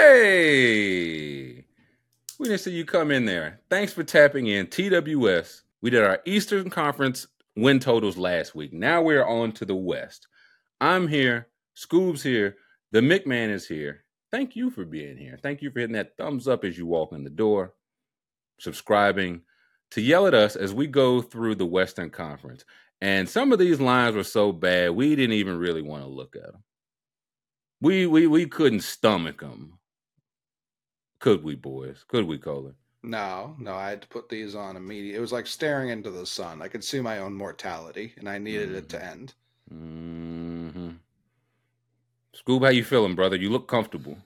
Hey, we didn't see you come in there. Thanks for tapping in. TWS. We did our Eastern Conference win totals last week. Now we're on to the West. I'm here. Scoob's here. The McMahon is here. Thank you for being here. Thank you for hitting that thumbs up as you walk in the door, subscribing, to yell at us as we go through the Western Conference. And some of these lines were so bad, we didn't even really want to look at them. We we we couldn't stomach them. Could we, boys? Could we, Colin? No, no, I had to put these on immediately. It was like staring into the sun. I could see my own mortality, and I needed it to end. Mm-hmm. Scoob, how you feeling, brother? You look comfortable.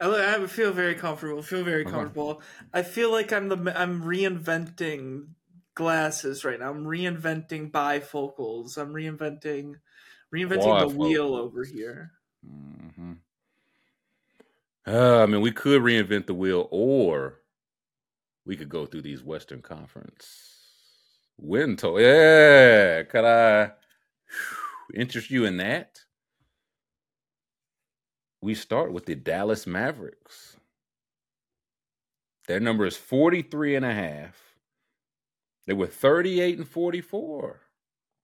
I, li- I feel very comfortable. Feel very Okay. comfortable. I feel like I'm the I'm reinventing glasses right now. I'm reinventing bifocals. I'm reinventing reinventing the Quadfocals. wheel over here. hmm Uh, I mean, we could reinvent the wheel, or we could go through these Western Conference win total. Yeah, could I interest you in that? We start with the Dallas Mavericks. Their number is 43 and a half. They were 38 and 44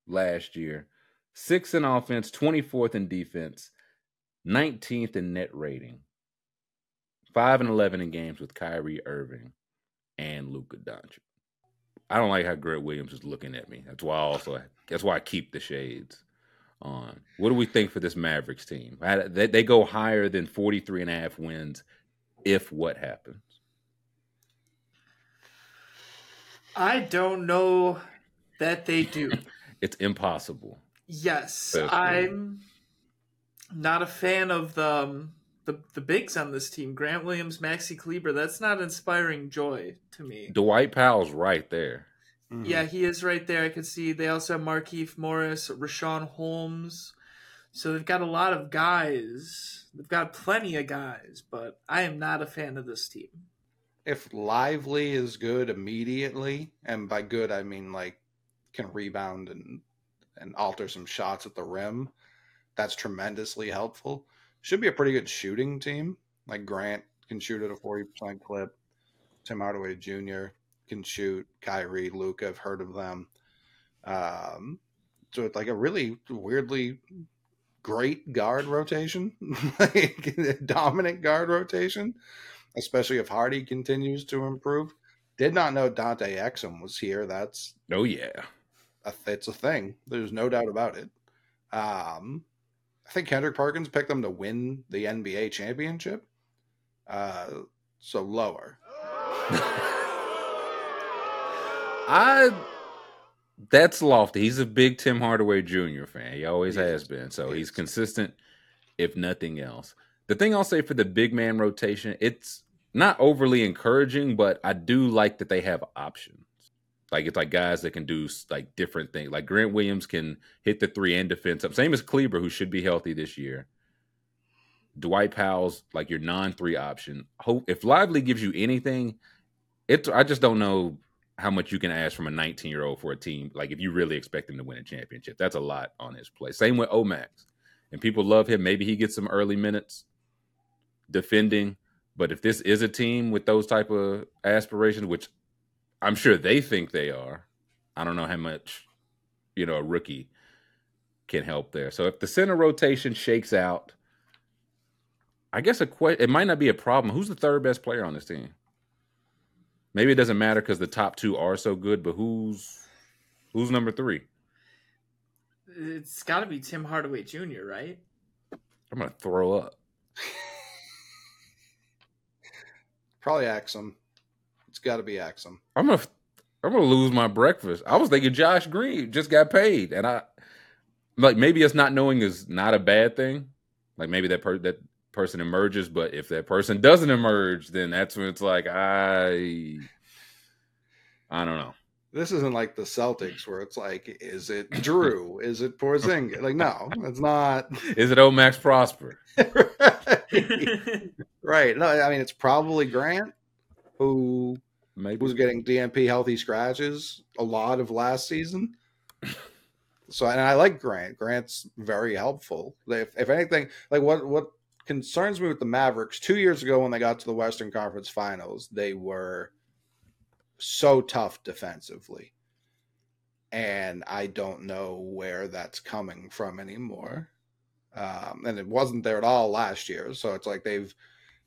last year. Sixth in offense, 24th in defense, 19th in net rating. 5 and 11 in games with Kyrie Irving and Luka Doncic. I don't like how Greg Williams is looking at me. That's why I also that's why I keep the shades on. What do we think for this Mavericks team? They, they go higher than 43 and a half wins if what happens? I don't know that they do. It's impossible. yes, That's I'm not a fan of the, um, the the bigs on this team. Grant Williams, Maxi Kleber. That's not inspiring joy to me. Dwight Powell's right there. Mhm. Yeah, he is right there. I can see they also have Markieff Morris, Richaun Holmes. So they've got a lot of guys. They've got plenty of guys, but I am not a fan of this team. If Lively is good immediately, and by good I mean like can rebound and and alter some shots at the rim, that's tremendously helpful. Should be a pretty good shooting team. Like Grant can shoot at a forty percent clip. Tim Hardaway Jr. can shoot. Kyrie, Luka, I've heard of them. Um, so it's like a really weirdly great guard rotation, like dominant guard rotation, especially if Hardy continues to improve. Did not know Dante Exum was here. That's Oh yeah. a, it's a thing. There's no doubt about it. Um, I think Kendrick Perkins picked them to win the NBA championship. Uh, so lower. I that's lofty. He's a big Tim Hardaway Jr. fan. He always He has been. So He he's consistent, if nothing else. The thing I'll say for the big man rotation, it's not overly encouraging, but I do like that they have options. Like it's like guys that can do like different things. Like Grant Williams can hit the three and defense up. Same as Kleber, who should be healthy this year. Dwight Powell's like your non three option. Hope if Lively gives you anything, it's I just don't know how much you can ask from a 19 year old for a team. Like if you really expect him to win a championship, that's a lot on his play. Same with Omax, and people love him. Maybe he gets some early minutes defending, but if this is a team with those type of aspirations, which I'm sure they think they are, I don't know how much you know a rookie can help there. So if the center rotation shakes out, I guess a que- it might not be a problem. Who's the third best player on this team? Maybe it doesn't matter because the top two are so good, but who's who's number three? It's got to be Tim Hardaway Jr., right? I'm gonna throw up. Probably Exum. It's got to be Exum. I'm gonna I'm gonna lose my breakfast. I was thinking Josh Green just got paid, and I like maybe it's not knowing is not a bad thing. Like maybe that per- that person emerges, but if that person doesn't emerge, then that's when it's like I I don't know. This isn't like the Celtics where it's like, is it Jrue? Is it Porzingis? Like, no, it's not. Is it Omax Prosper? right. No, I mean it's probably Grant who Maybe was getting DNP healthy scratches a lot of last season. So, and I like Grant. Grant's very helpful. If, if anything, like what what concerns me with the Mavericks, two years ago when they got to the Western Conference Finals, they were so tough defensively, and I don't know where that's coming from anymore. Um, and it wasn't there at all last year. So it's like they've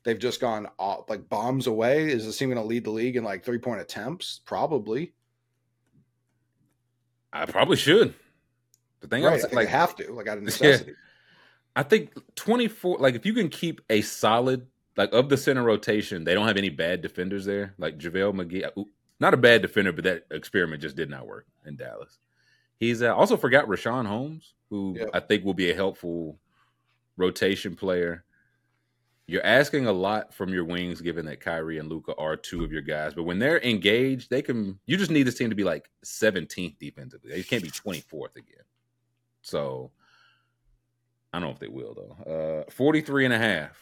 they've just gone all, like bombs away. Is this team going to lead the league in like three point attempts? Probably. I probably should. The thing Right. I I was think like, have to, like out of necessity. I think 24, like if you can keep a solid, like of the center rotation, they don't have any bad defenders there. Like JaVale McGee, uh, not a bad defender, but that experiment just did not work in Dallas. He's uh, also forgot Richaun Holmes, who Yep. I think will be a helpful rotation player. You're asking a lot from your wings, given that Kyrie and Luka are two of your guys. But when they're engaged, they can. You just need this team to be like 17th defensively. They can't be 24th again. So I don't know if they will though. Uh 43 and a half.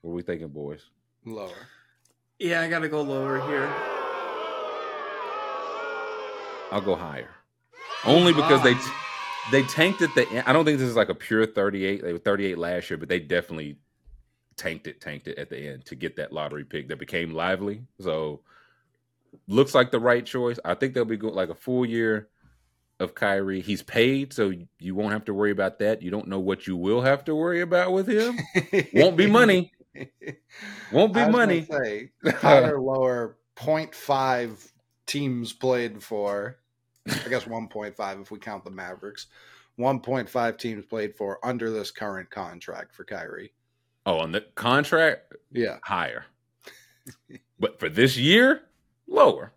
What are we thinking, boys? Lower. yeah, I got to go lower here. I'll go higher. Only because they they tanked at the end. I don't think this is like a pure 38. They were 38 last year, but they definitely tanked it, tanked it at the end to get that lottery pick that became Lively. So looks like the right choice. I think they'll be good like a full year of Kyrie. He's paid, so you won't have to worry about that. You don't know what you will have to worry about with him. Won't be money. Won't be I was money. Say higher, lower. 0.5 teams played for. I guess 1.5 if we count the Mavericks. 1.5 teams played for under this current contract for Kyrie. Oh, on the contract, Yeah. higher. but for this year, lower.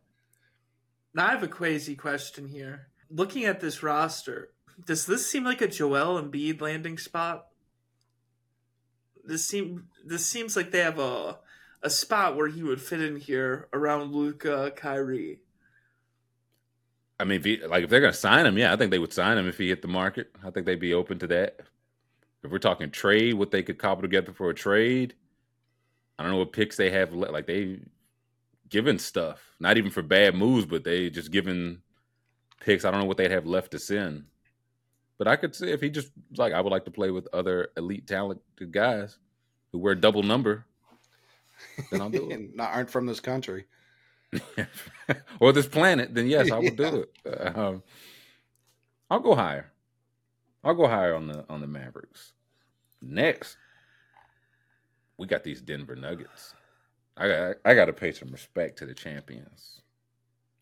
Now I have a crazy question here. Looking at this roster, does this seem like a Joel Embiid landing spot? This seem this seems like they have a a spot where he would fit in here around Luka, Kyrie. I mean, if he, like if they're going to sign him, yeah, I think they would sign him if he hit the market. I think they'd be open to that. If we're talking trade, what they could cobble together for a trade, I don't know what picks they have. Like they given stuff, not even for bad moves, but they just given picks. I don't know what they'd have left to send. But I could see if he just like I would like to play with other elite talented guys who wear double number. Then I'll do it. and not, aren't from this country. or this planet, then yes, I would do it. Um, I'll go higher. I'll go higher on the on the Mavericks. Next, we got these Denver Nuggets. I got I got to pay some respect to the champions,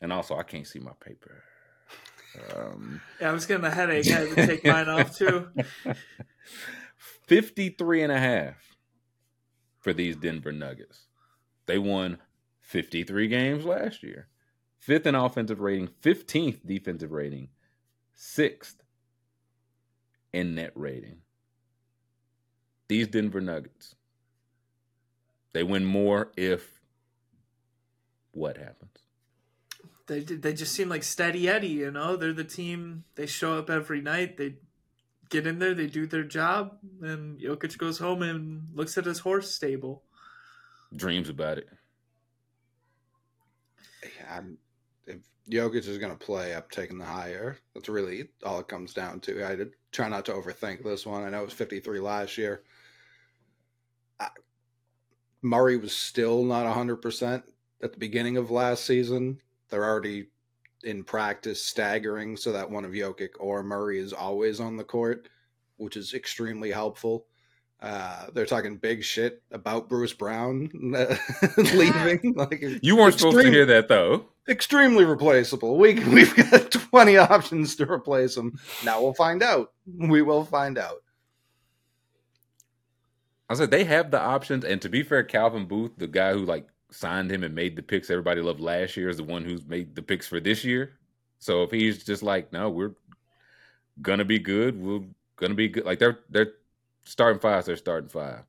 and also I can't see my paper. Um, yeah, I was getting a headache. I had to take mine off too. 53 and a half for these Denver Nuggets. They won 53 games last year. Fifth in offensive rating, 15th defensive rating, sixth in net rating. These Denver Nuggets. They win more if what happens? They they just seem like steady Eddie, you know. They're the team. They show up every night. They get in there. They do their job, and Jokic goes home and looks at his horse stable. Dreams about it. I'm, if Jokic is going to play, I'm taking the higher. That's really all it comes down to. I did try not to overthink this one. I know it was 53 last year. I, Murray was still not 100% at the beginning of last season. They're already in practice staggering so that one of Jokic or Murray is always on the court, which is extremely helpful. Uh, they're talking big shit about Bruce Brown leaving. like you weren't extreme, supposed to hear that though. Extremely replaceable. We we've got twenty options to replace him. Now we'll find out. We will find out. I said they have the options, and to be fair, Calvin Booth, the guy who like signed him and made the picks everybody loved last year is the one who's made the picks for this year. So if he's just like, no, we're gonna be good, we're gonna be good. Like they're they're starting five, they're starting five.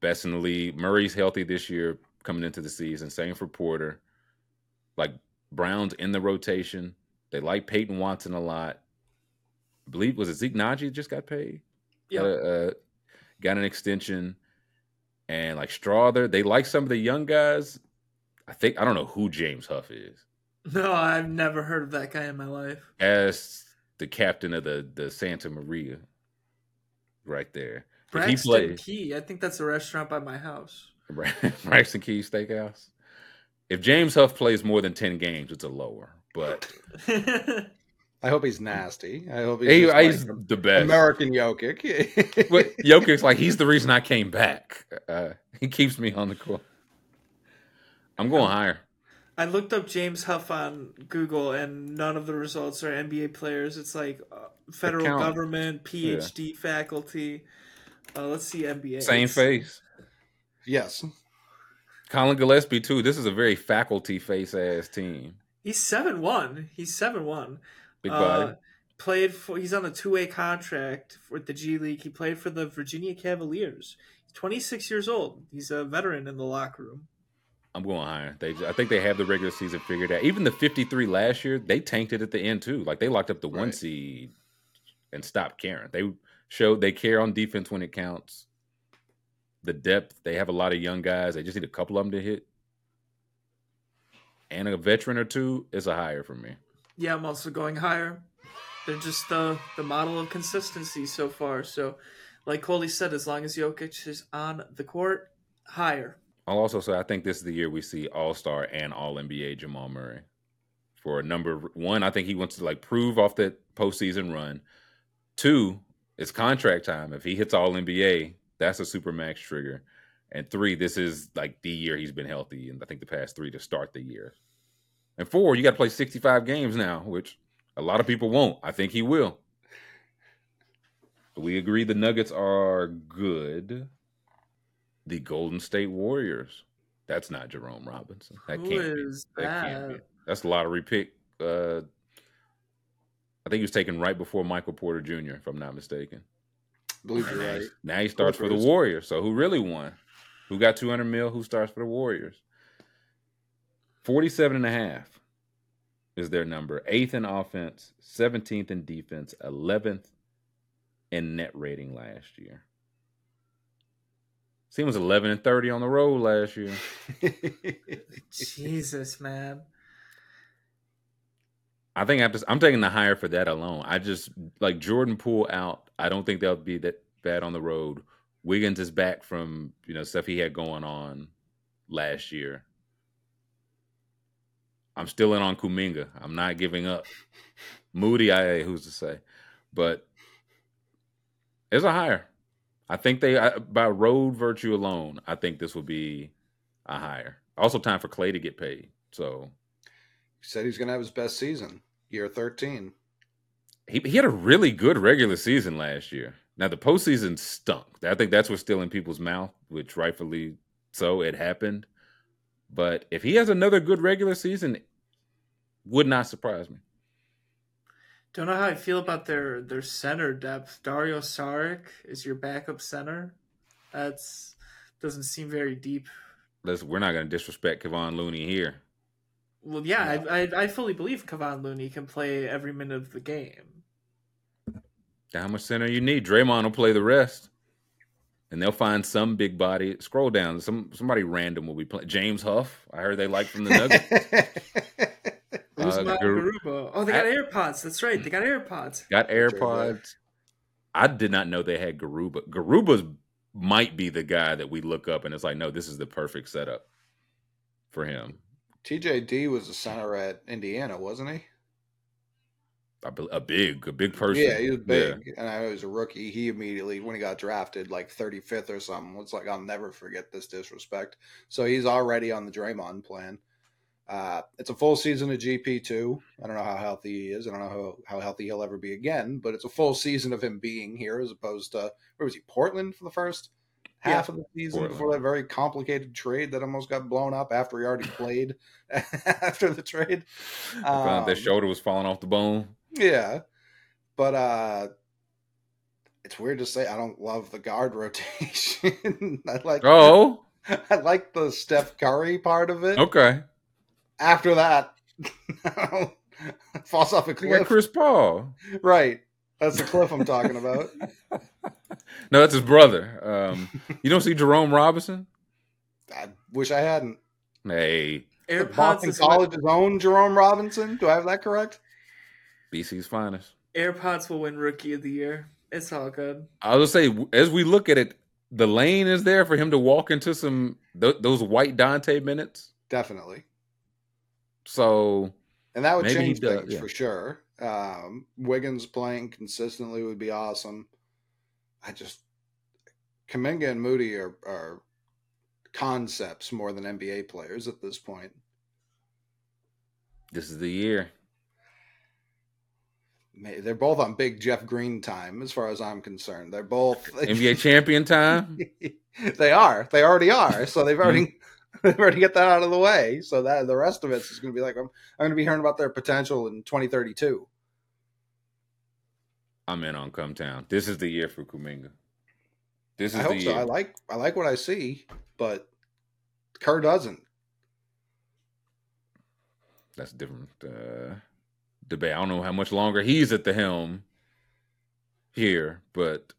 Best in the league. Murray's healthy this year coming into the season. Same for Porter. Like Brown's in the rotation. They like Peyton Watson a lot. I believe was it Zeke Nnaji just got paid? Yeah. Got, uh, got an extension and like Strawther. They like some of the young guys. I think I don't know who James Huff is. No, I've never heard of that guy in my life. As the captain of the the Santa Maria, right there. Braxton he plays, Key. I think that's a restaurant by my house. Braxton Key Steakhouse. If James Huff plays more than ten games, it's a lower. But I hope he's nasty. I hope he's, he, he's the best. American Jokic. but Jokic's like he's the reason I came back. Uh, he keeps me on the court. I'm going higher. I looked up James Huff on Google, and none of the results are NBA players. It's like uh, federal government, PhD yeah. faculty. Uh, let's see NBA. Same face. Yes. Collin Gillespie too. This is a very faculty face ass team. He's seven one. He's seven one. Big body. Uh, played for. He's on a two way contract with the G League. He played for the Virginia Cavaliers. He's 26 years old. He's a veteran in the locker room. I'm going higher. They, I think they have the regular season figured out. Even the 53 last year, they tanked it at the end too. Like they locked up the right. one seed and stopped caring. They showed they care on defense when it counts. The depth, they have a lot of young guys. They just need a couple of them to hit. And a veteran or two is a higher for me. Yeah, I'm also going higher. They're just the the model of consistency so far. So, like Coley said, as long as Jokic is on the court, higher. I'll also say I think this is the year we see All Star and All NBA Jamal Murray. For a number of, one, I think he wants to like prove off that postseason run. Two, it's contract time. If he hits All NBA, that's a super max trigger. And three, this is like the year he's been healthy, and I think the past three to start the year. And four, you got to play 65 games now, which a lot of people won't. I think he will. We agree the Nuggets are good. The Golden State Warriors. That's not Jerome Robinson. That Who can't is be. That, that can't be. That's a lottery pick. Uh, I think he was taken right before Michael Porter Jr., if I'm not mistaken. Believe you're right. Now he starts for the Warriors. So who really won? Who got 200 mil? Who starts for the Warriors? 47 and a half is their number. Eighth in offense, 17th in defense, 11th in net rating last year. Team was 11 and 30 on the road last year. Jesus, man. I think I'm just I'm taking the higher for that alone. I just like Jordan Poole out. I don't think they'll be that bad on the road. Wiggins is back from you know stuff he had going on last year. I'm still in on Kuminga. I'm not giving up. Moody, I who's to say, but it's a higher. I think they by road virtue alone. I think this will be a higher. Also, time for Clay to get paid. So, he said he's going to have his best season. Year 13. He he had a really good regular season last year. Now the postseason stunk. I think that's what's still in people's mouth, which rightfully so. It happened, but if he has another good regular season, would not surprise me. Don't know how I feel about their their center depth. Dario Saric is your backup center. That's doesn't seem very deep. Let's, we're not going to disrespect Kevon Looney here. Well, yeah, I, I I fully believe Kevon Looney can play every minute of the game. How much center you need? Draymond will play the rest, and they'll find some big body. Scroll down. Some somebody random will be playing. James Huff. I heard they like from the Nuggets. Who's Uh, my Gar- Garuba? Oh, they got AirPods. That's right. They got AirPods. Got AirPods. I did not know they had Garuba. Garuba's might be the guy that we look up and it's like, no, this is the perfect setup for him. TJD was a center at Indiana, wasn't he? I bel- A big, a big person. Yeah, he was Yeah. big. And I know he was a rookie. He immediately, when he got drafted, like 35th or something, was like, I'll never forget this disrespect. So he's already on the Draymond plan. Uh, it's a full season of GP2. I don't know how healthy he is. I don't know how, how healthy he'll ever be again, but it's a full season of him being here as opposed to, where was he, Portland for the first half of the season Portland. before that very complicated trade that almost got blown up after he already played after the trade. I found that Um, shoulder was falling off the bone. yeah. But uh it's weird to say I don't love the guard rotation. I like Oh, I like the Steph Curry part of it. okay. After that falls off a We got cliff. Chris Paul. Right. That's the cliff I'm talking about. No, that's his brother. Um, you don't see Jerome Robinson? I wish I hadn't. Hey, AirPods Boston is what, College's own Jerome Robinson. Do I have that correct? BC's finest. AirPods will win Rookie of the Year. It's all good. I was say, as we look at it, the lane is there for him to walk into some th- those white Dante minutes. Definitely. So And that would change does, things yeah. for sure. Um, Wiggins playing consistently would be awesome. I just Kuminga and Moody are, are concepts more than NBA players at this point. this is the year. They're both on big Jeff Green time, as far as I'm concerned. They're both NBA champion time. they are. They already are. So they've already Mm-hmm. they've already get that out of the way. So that the rest of it's is going to be like I'm I'm going to be hearing about their potential in 2032. I'm in on Come Town. This is the year for Kuminga. This is I the hope so. year. I like I like what I see, but Kerr doesn't. That's a different uh, debate. I don't know how much longer he's at the helm here, but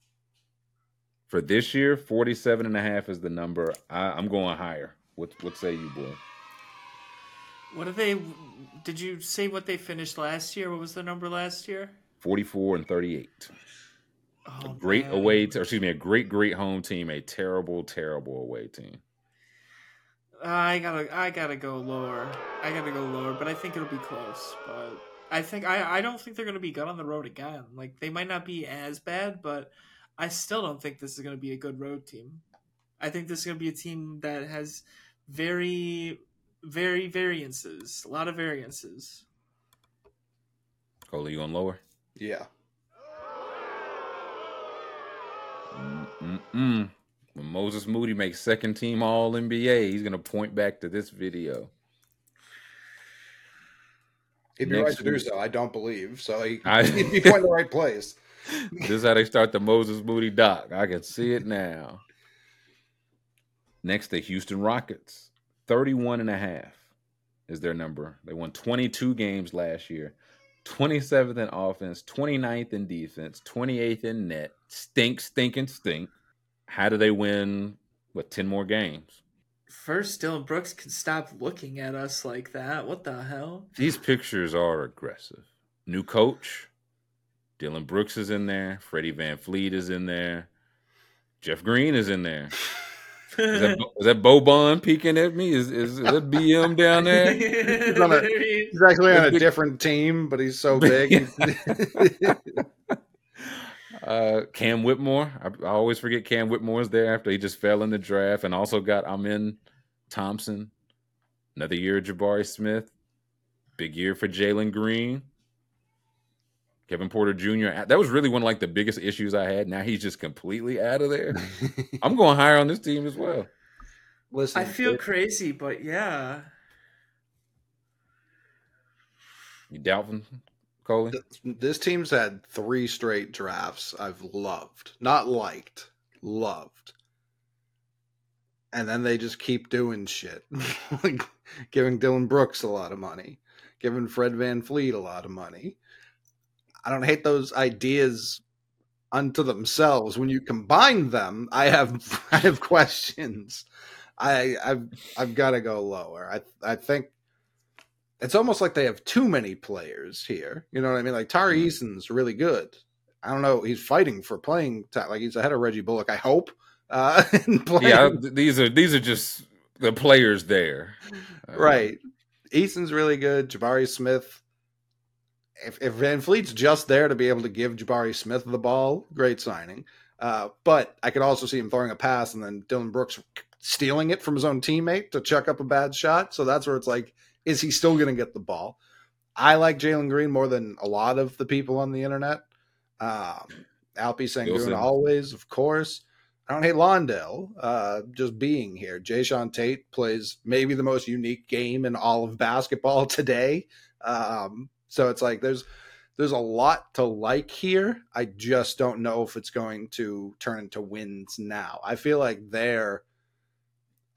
for this year, 47 and a half is the number. I, I'm going higher. What what say you, boy? What did they? Did you say what they finished last year? What was the number last year? 44 and 38. Oh, Great man. away, t- or excuse me, a great, great home team, a terrible, terrible away team. I gotta, I gotta go lower. I gotta go lower, but I think it'll be close. But I think I, I don't think they're gonna be good on the road again. Like they might not be as bad, but I still don't think this is gonna be a good road team. I think this is gonna be a team that has very, very variances, a lot of variances. Cole, you on lower? Yeah. Mm-mm. When Moses Moody makes second team All NBA, he's gonna point back to this video. He'd be Next right to do week. so. I don't believe. So he, I- he'd be pointing the right place. this is how they start the Moses Moody doc. I can see it now. Next, the Houston Rockets. 31 and a half is their number. They won 22 games last year. 27th in offense, 29th in defense, 28th in net. Stink, stink, and stink. How do they win, what, 10 more games? First, Dillon Brooks can stop looking at us like that. What the hell? These pictures are aggressive. New coach, Dillon Brooks is in there. Freddie VanVleet is in there. Jeff Green is in there. Is that, is that Boban peeking at me? Is, is, is that BM down there? He's on a- He's actually on a different team, but he's so big. Uh, Cam Whitmore. I, I always forget Cam Whitmore's there after he just fell in the draft and also got Amen Thompson. Another year of Jabari Smith. Big year for Jalen Green. Kevin Porter Jr. Uh, that was really one of like the biggest issues I had. Now he's just completely out of there. I'm going higher on this team as well. Listen, I feel it, crazy, but yeah. You doubting, Coley? This, this team's had three straight drafts I've loved, not liked, loved. And then they just keep doing shit. like giving Dillon Brooks a lot of money, giving Fred VanVleet a lot of money I don't hate those ideas unto themselves. When you combine them, I have I have questions. I I've I've got to go lower. I I think it's almost like they have too many players here. You know what I mean? Like Tari mm-hmm. Eason's really good. I don't know. He's fighting for playing time. Like he's ahead of Reggie Bullock. I hope. Uh, yeah, these are these are just the players there. right. Eason's really good. Jabari Smith if, if VanVleet's just there to be able to give Jabari Smith the ball, great signing. Uh, but I could also see him throwing a pass and then Dillon Brooks stealing it from his own teammate to chuck up a bad shot. So that's where it's like, is he still going to get the ball? I like Jalen Green more than a lot of the people on the internet. Um, Alpi Sengun always, of course. I don't hate Landale, uh, just being here. Jae'Sean Tate plays maybe the most unique game in all of basketball today. Um, so it's like there's there's a lot to like here. I just don't know if it's going to turn into wins now. I feel like they're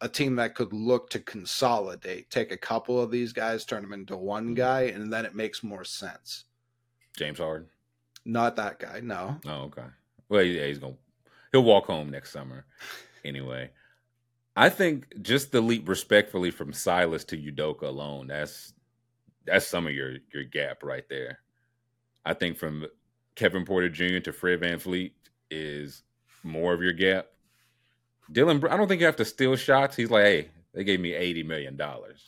a team that could look to consolidate, take a couple of these guys, turn them into one mm-hmm. guy, and then it makes more sense. James Harden, not that guy. No. Oh, okay. Well, yeah, he's gonna he'll walk home next summer. Anyway, I think just the leap respectfully from Silas to Udoka alone. That's that's some of your your gap right there. I think from Kevin Porter Jr. to Fred VanVleet is more of your gap. Dillon, I don't think you have to steal shots. He's like, hey, they gave me eighty million dollars.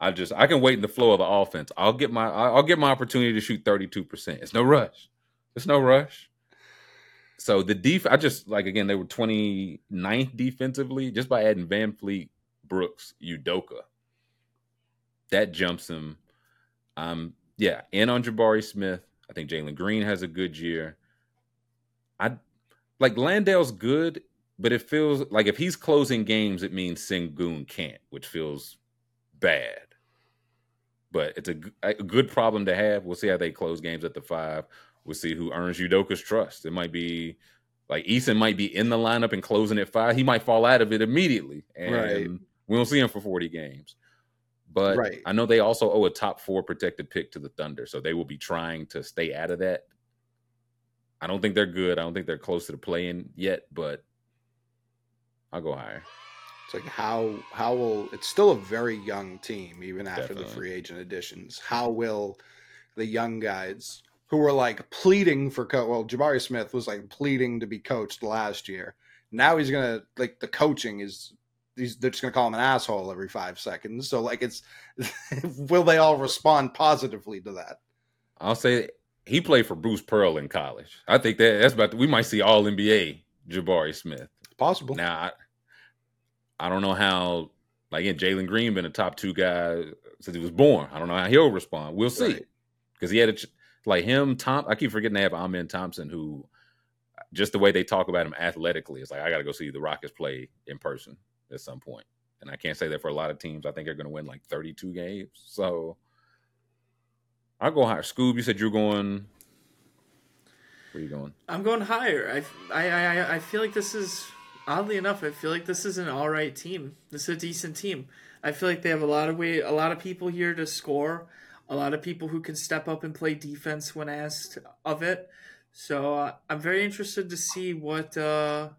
I just I can wait in the flow of the offense. I'll get my I'll get my opportunity to shoot thirty two percent. It's no rush. It's no rush. So the def I just like again they were 29th defensively just by adding VanVleet, Brooks, Udoka. That jumps them um, yeah, in on Jabari Smith. I think Jalen Green has a good year. I like Landale's good, but it feels like if he's closing games, it means Sengun can't, which feels bad. But it's a, a good problem to have. We'll see how they close games at the five. We'll see who earns Udoka's trust. It might be like Eason might be in the lineup and closing at five. He might fall out of it immediately, and right. we won't see him for forty games. But right. I know they also owe a top four protected pick to the Thunder, so they will be trying to stay out of that. I don't think they're good. I don't think they're close to the playing yet, but I'll go higher. It's like how how will it's still a very young team even after Definitely. the free agent additions. How will the young guys who were like pleading for co well Jabari Smith was like pleading to be coached last year. Now he's gonna like the coaching is these they're just going to call him an asshole every five seconds. So like it's will they all respond positively to that? I'll say he played for Bruce Pearl in college. I think that that's about the, we might see all NBA Jabari Smith. It's possible. Now I, I don't know how like in Jalen Green been a top two guy since he was born. I don't know how he'll respond. We'll see because right. he had a like him. Tom, I keep forgetting they have Amen Thompson who. Just the way they talk about him athletically, it's like I got to go see the Rockets play in person at some point. And I can't say that for a lot of teams. I think they're going to win like 32 games. So I'll go higher. Scoob, you said you're going. Where you going? I'm going higher. I, I, I, I feel like this is oddly enough. I feel like this is an all right team. This is a decent team. I feel like they have a lot of way, a lot of people here to score. A lot of people who can step up and play defense when asked of it. So uh, I'm very interested to see what uh,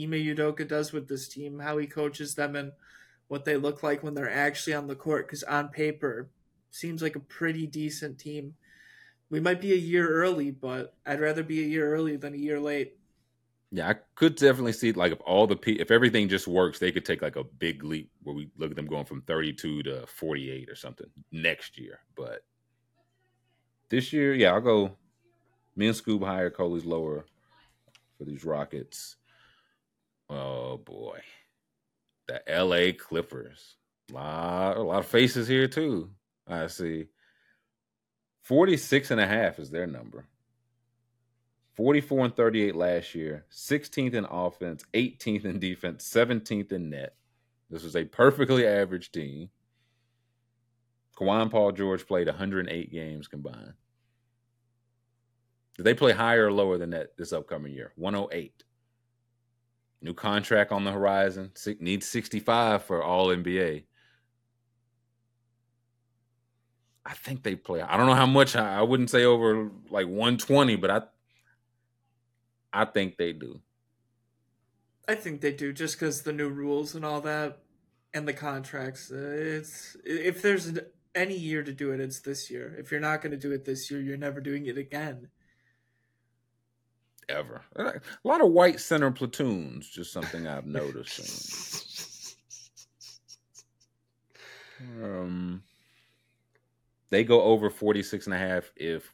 Ime Udoka does with this team, how he coaches them, and what they look like when they're actually on the court. Because on paper, seems like a pretty decent team. We might be a year early, but I'd rather be a year early than a year late. Yeah, I could definitely see like if all the if everything just works, they could take like a big leap where we look at them going from 32 to 48 or something next year. But this year, yeah, I'll go. Me and higher, Coley's lower for these Rockets. Oh boy. The LA Clippers. A lot, a lot of faces here too. I see. 46 and a half is their number. 44 and 38 last year, 16th in offense, 18th in defense, 17th in net. This was a perfectly average team. Kawhi Paul George played 108 games combined. Did they play higher or lower than that this upcoming year? 108. New contract on the horizon. Needs 65 for all NBA. I think they play. I don't know how much. I wouldn't say over like 120, but I I think they do. I think they do just because the new rules and all that and the contracts. Uh, it's if there's any year to do it, it's this year. If you're not going to do it this year, you're never doing it again. Ever. A lot of white center platoons, just something I've noticed. um, they go over 46 and a half if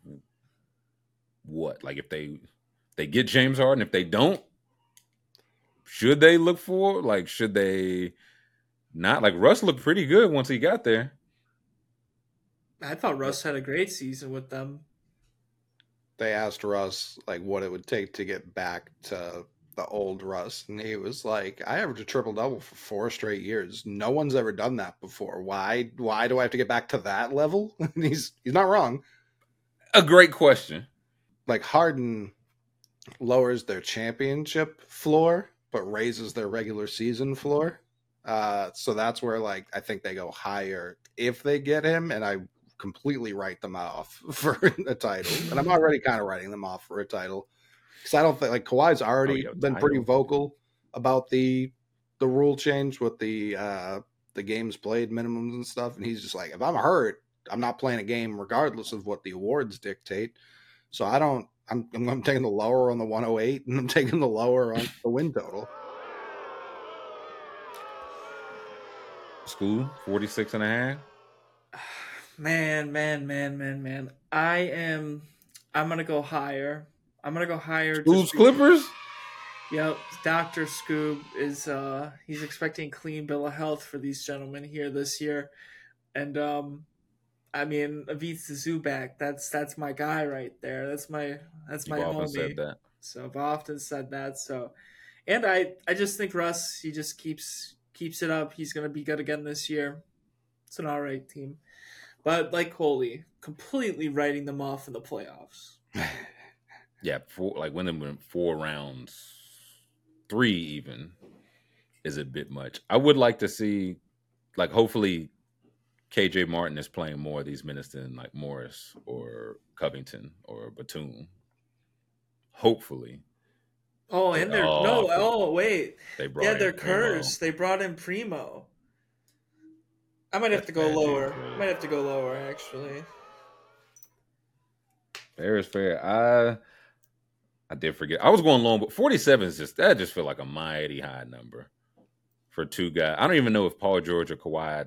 what? Like if they they get James Harden, if they don't, should they look for like should they not like Russ looked pretty good once he got there. I thought Russ had a great season with them. They asked Russ like what it would take to get back to the old Russ, and he was like, "I averaged a triple double for four straight years. No one's ever done that before. Why? Why do I have to get back to that level?" And he's he's not wrong. A great question. Like Harden lowers their championship floor, but raises their regular season floor. Uh, so that's where like I think they go higher if they get him, and I completely write them off for a title. And I'm already kind of writing them off for a title because I don't think like Kawhi's already oh, yeah, been pretty vocal about the the rule change with the uh the games played minimums and stuff, and he's just like, if I'm hurt, I'm not playing a game regardless of what the awards dictate. So I don't. I'm I'm taking the lower on the 108, and I'm taking the lower on the win total. Scoob 46 and a half. Man, man, man, man, man. I am. I'm gonna go higher. I'm gonna go higher. Scoob's Clippers. Yep, Doctor Scoob is. uh He's expecting clean bill of health for these gentlemen here this year, and um, I mean Ivica Zubac. That's that's my guy right there. That's my that's my You've homie. Said that. So I've often said that. So, and I I just think Russ. He just keeps keeps it up. He's gonna be good again this year. It's an all right team. But like Coley, completely writing them off in the playoffs. yeah, four, like when they went four rounds, three even is a bit much. I would like to see, like, hopefully, KJ Martin is playing more of these minutes than like Morris or Covington or Batum. Hopefully. Oh, and they're oh, no. Oh, wait. They brought yeah, they're cursed. They brought in Primo. I might have to go lower. Might have to go lower actually. Fair is fair. I I did forget. I was going long, but 47 is just that just feel like a mighty high number for two guys. I don't even know if Paul George or Kawhi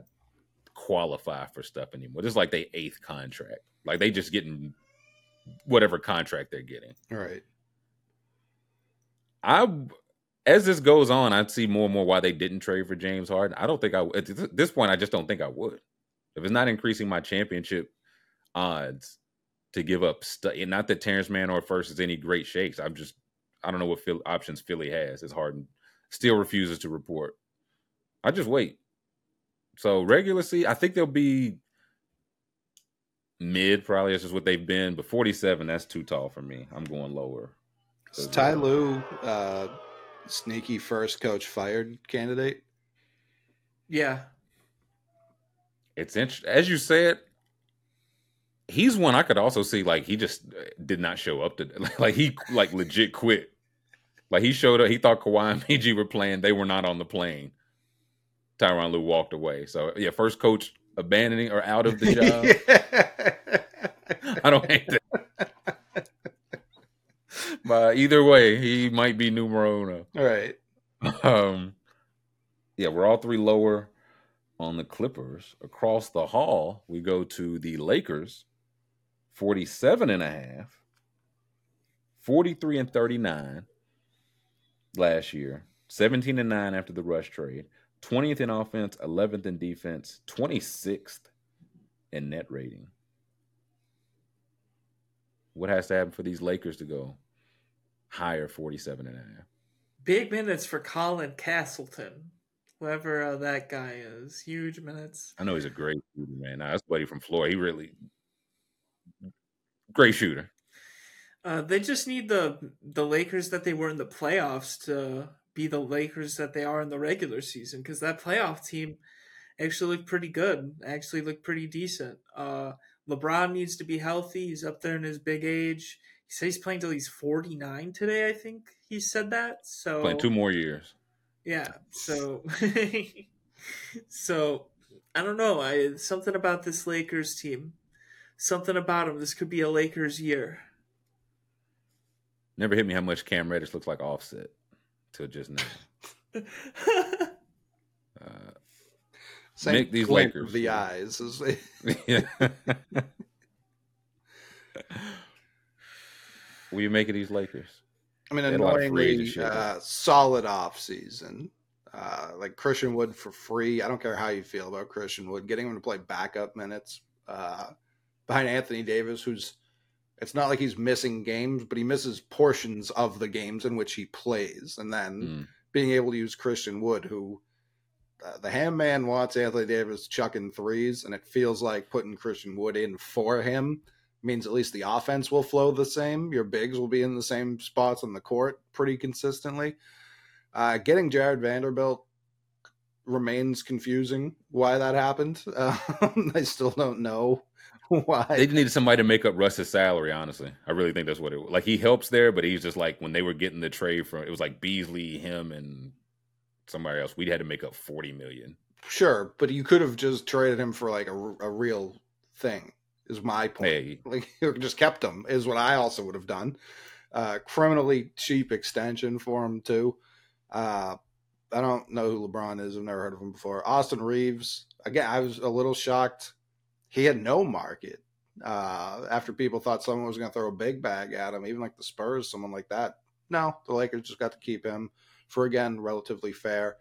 qualify for stuff anymore. Just like they eighth contract. Like they just getting whatever contract they're getting. All right. I as this goes on, I'd see more and more why they didn't trade for James Harden. I don't think I at this point I just don't think I would. If it's not increasing my championship odds to give up stuff, not that Terance Mann or first is any great shakes. I'm just I don't know what Philly, options Philly has. As Harden still refuses to report. I just wait. So regular I think they'll be mid. Probably that's just what they've been. But 47, that's too tall for me. I'm going lower. Ty Lue uh, sneaky first coach fired candidate? Yeah. It's interesting. As you said, he's one I could also see like he just uh, did not show up to like he like legit quit. Like he showed up, he thought Kawhi and PG were playing, they were not on the plane. Tyronn Lue walked away. So yeah, first coach abandoning or out of the job. I don't hate that but either way, he might be numero uno. All right. Um, yeah, we're all three lower on the Clippers. Across the hall, we go to the Lakers, 47 and a half, 43 and 39 last year, 17 and 9 after the Russ trade, 20th in offense, 11th in defense, 26th in net rating. What has to happen for these Lakers to go higher 47 and a half. Big minutes for Colin Castleton, whoever uh, that guy is. Huge minutes. I know he's a great shooter, man. Now, that's buddy from Florida. He really great shooter. Uh, they just need the the Lakers that they were in the playoffs to be the Lakers that they are in the regular season because that playoff team actually looked pretty good. Actually looked pretty decent. Uh, LeBron needs to be healthy. He's up there in his big age. He said he's playing till he's 49 today, I think he said that. So Playing two more years. Yeah. So so I don't know. I something about this Lakers team. Something about him. This could be a Lakers year. Never hit me how much Cam Reddish looks like Offset till just now. uh, Same Make these glint Lakers. the eyes. yeah. what you make of these Lakers? I mean, a lot of free annoyingly uh, solid off season. Uh, like Christian Wood for free. I don't care how you feel about Christian Wood. Getting him to play backup minutes uh, behind Anthony Davis, who's it's not like he's missing games, but he misses portions of the games in which he plays, and then Mm. being able to use Christian Wood, who uh, the ham man wants Anthony Davis chucking threes, and it feels like putting Christian Wood in for him means at least the offense will flow the same. Your bigs will be in the same spots on the court pretty consistently. Uh, getting Jarred Vanderbilt remains confusing why that happened. Uh, I still don't know why. They needed somebody to make up Russ's salary. Honestly, I really think that's what it was. Like he helps there, but he's just like when they were getting the trade from it was like Beasley, him, and somebody else. We had to make up forty million. Sure, but you could have just traded him for like a, a real thing. Is my point. Hey. Like just kept him is what I also would have done. Uh, criminally cheap extension for him too. Uh, I don't know who LeBron is. I've never heard of him before. Austin Reaves. Again, I was a little shocked. He had no market. Uh, after people thought someone was going to throw a big bag at him, even like the Spurs, someone like that. No, the Lakers just got to keep him for again relatively fair.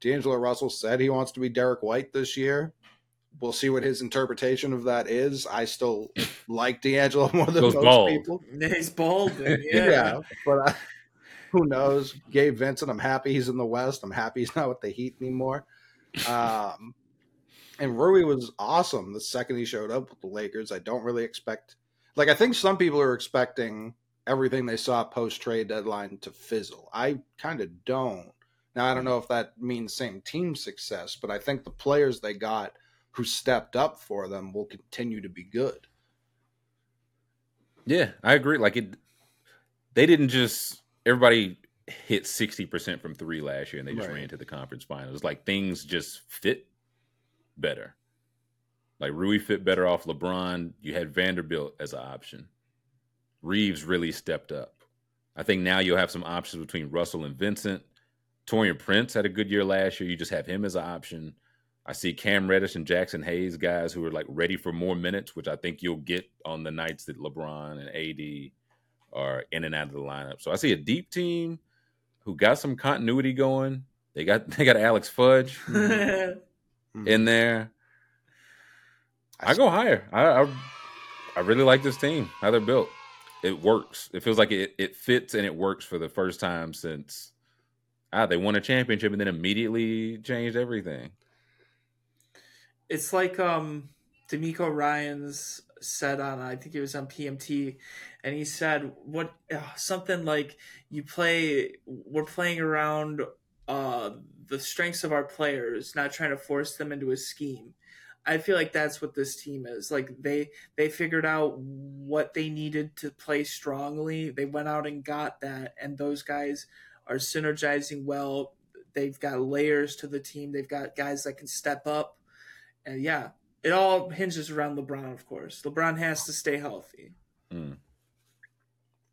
D'Angelo Russell said he wants to be Derrick White this year. We'll see what his interpretation of that is. I still like D'Angelo more than Goes most bald. people. He's bald. Yeah, Yeah. but uh, who knows? Gabe Vincent, I'm happy he's in the West. I'm happy he's not with the Heat anymore. Um, and Rui was awesome the second he showed up with the Lakers. I don't really expect, like, I think some people are expecting everything they saw post trade deadline to fizzle. I kind of don't. Now, I don't know if that means same team success, but I think the players they got who stepped up for them will continue to be good. Yeah, I agree. Like it, they didn't just everybody hit sixty percent from three last year, and they just Right. ran to the conference finals. Like things just fit better. Like Rui fit better off LeBron. You had Vanderbilt as an option. Reaves really stepped up. I think now you'll have some options between Russell and Vincent. Taurean Prince had a good year last year. You just have him as an option. I see Cam Reddish and Jaxson Hayes guys who are like ready for more minutes, which I think you'll get on the nights that LeBron and AD are in and out of the lineup. So I see a deep team who got some continuity going. They got they got Alex Fudge in there. I go higher. I, I I really like this team. How they're built. It works. It feels like it it fits and it works for the first time since ah they won a championship and then immediately changed everything. It's like um DeMeco Ryans said on I think it was on PMT, and he said what uh, something like you play we're playing around uh the strengths of our players, not trying to force them into a scheme. I feel like that's what this team is. Like they they figured out what they needed to play strongly. They went out and got that, and those guys are synergizing well. They've got layers to the team. They've got guys that can step up. And yeah, it all hinges around LeBron, of course. LeBron has to stay healthy. Mm.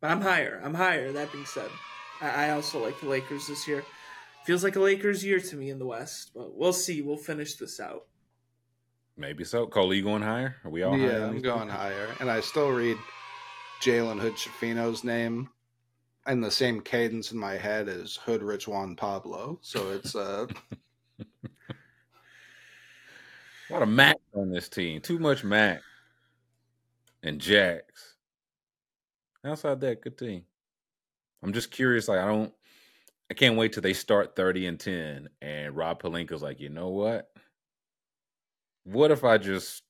But I'm higher. I'm higher. That being said, I, I also like the Lakers this year. Feels like a Lakers year to me in the West, but we'll see. We'll finish this out. Maybe so. Cole, are you going higher? Are we all higher? yeah, I'm going people? higher, and I still read Jalen Hood-Schifino's name in the same cadence in my head as Hood Rich Juan Pablo. So it's uh, A lot of Mac on this team. Too much Mac and Jax. Outside that, good team. I'm just curious. Like I don't, I can't wait till they start 30 and 10, and Rob Pelinka's like, you know what? What if I just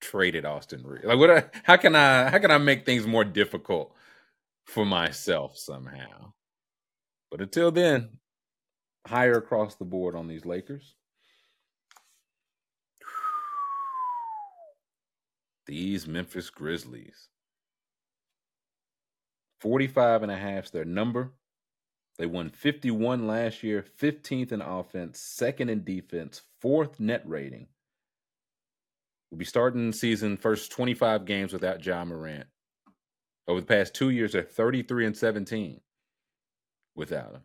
traded Austin Reed? Like, what? I, how can I? How can I make things more difficult for myself somehow? But until then, higher across the board on these Lakers. These Memphis Grizzlies. 45 and a half is their number. They won 51 last year, 15th in offense, second in defense, fourth net rating. We'll be starting season first 25 games without Ja Morant. Over the past two years, they're 33 and 17 without him.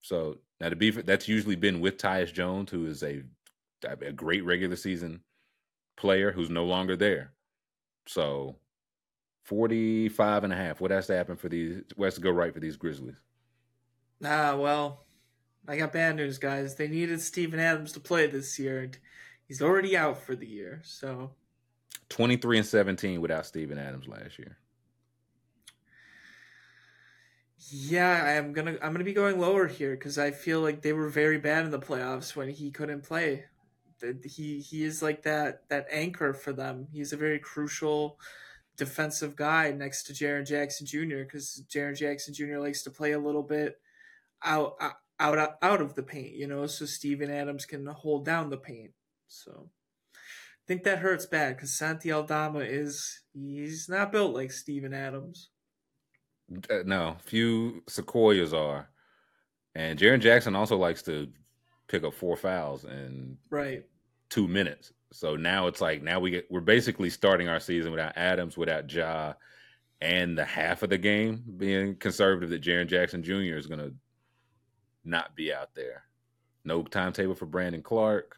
So now to be that's usually been with Tyus Jones, who is a a great regular season player who's no longer there. So 45 and a half. What has to happen for these what has to go right for these Grizzlies? Ah, well, I got bad news, guys. They needed Steven Adams to play this year, and he's already out for the year. So 23 and 17 without Steven Adams last year. Yeah, I'm gonna I'm gonna be going lower here because I feel like they were very bad in the playoffs when he couldn't play. He he is like that that anchor for them. He's a very crucial defensive guy next to Jaren Jackson Jr. because Jaren Jackson Jr. likes to play a little bit out out out of the paint, you know, so Steven Adams can hold down the paint. So I think that hurts bad because Santi Aldama is he's not built like Steven Adams. Uh, no, few Sequoias are, and Jaren Jackson also likes to pick up four fouls in right two minutes. So now it's like now we get we're basically starting our season without Adams, without Ja, and the half of the game being conservative that Jaren Jackson Jr. is going to not be out there. No timetable for Brandon Clarke.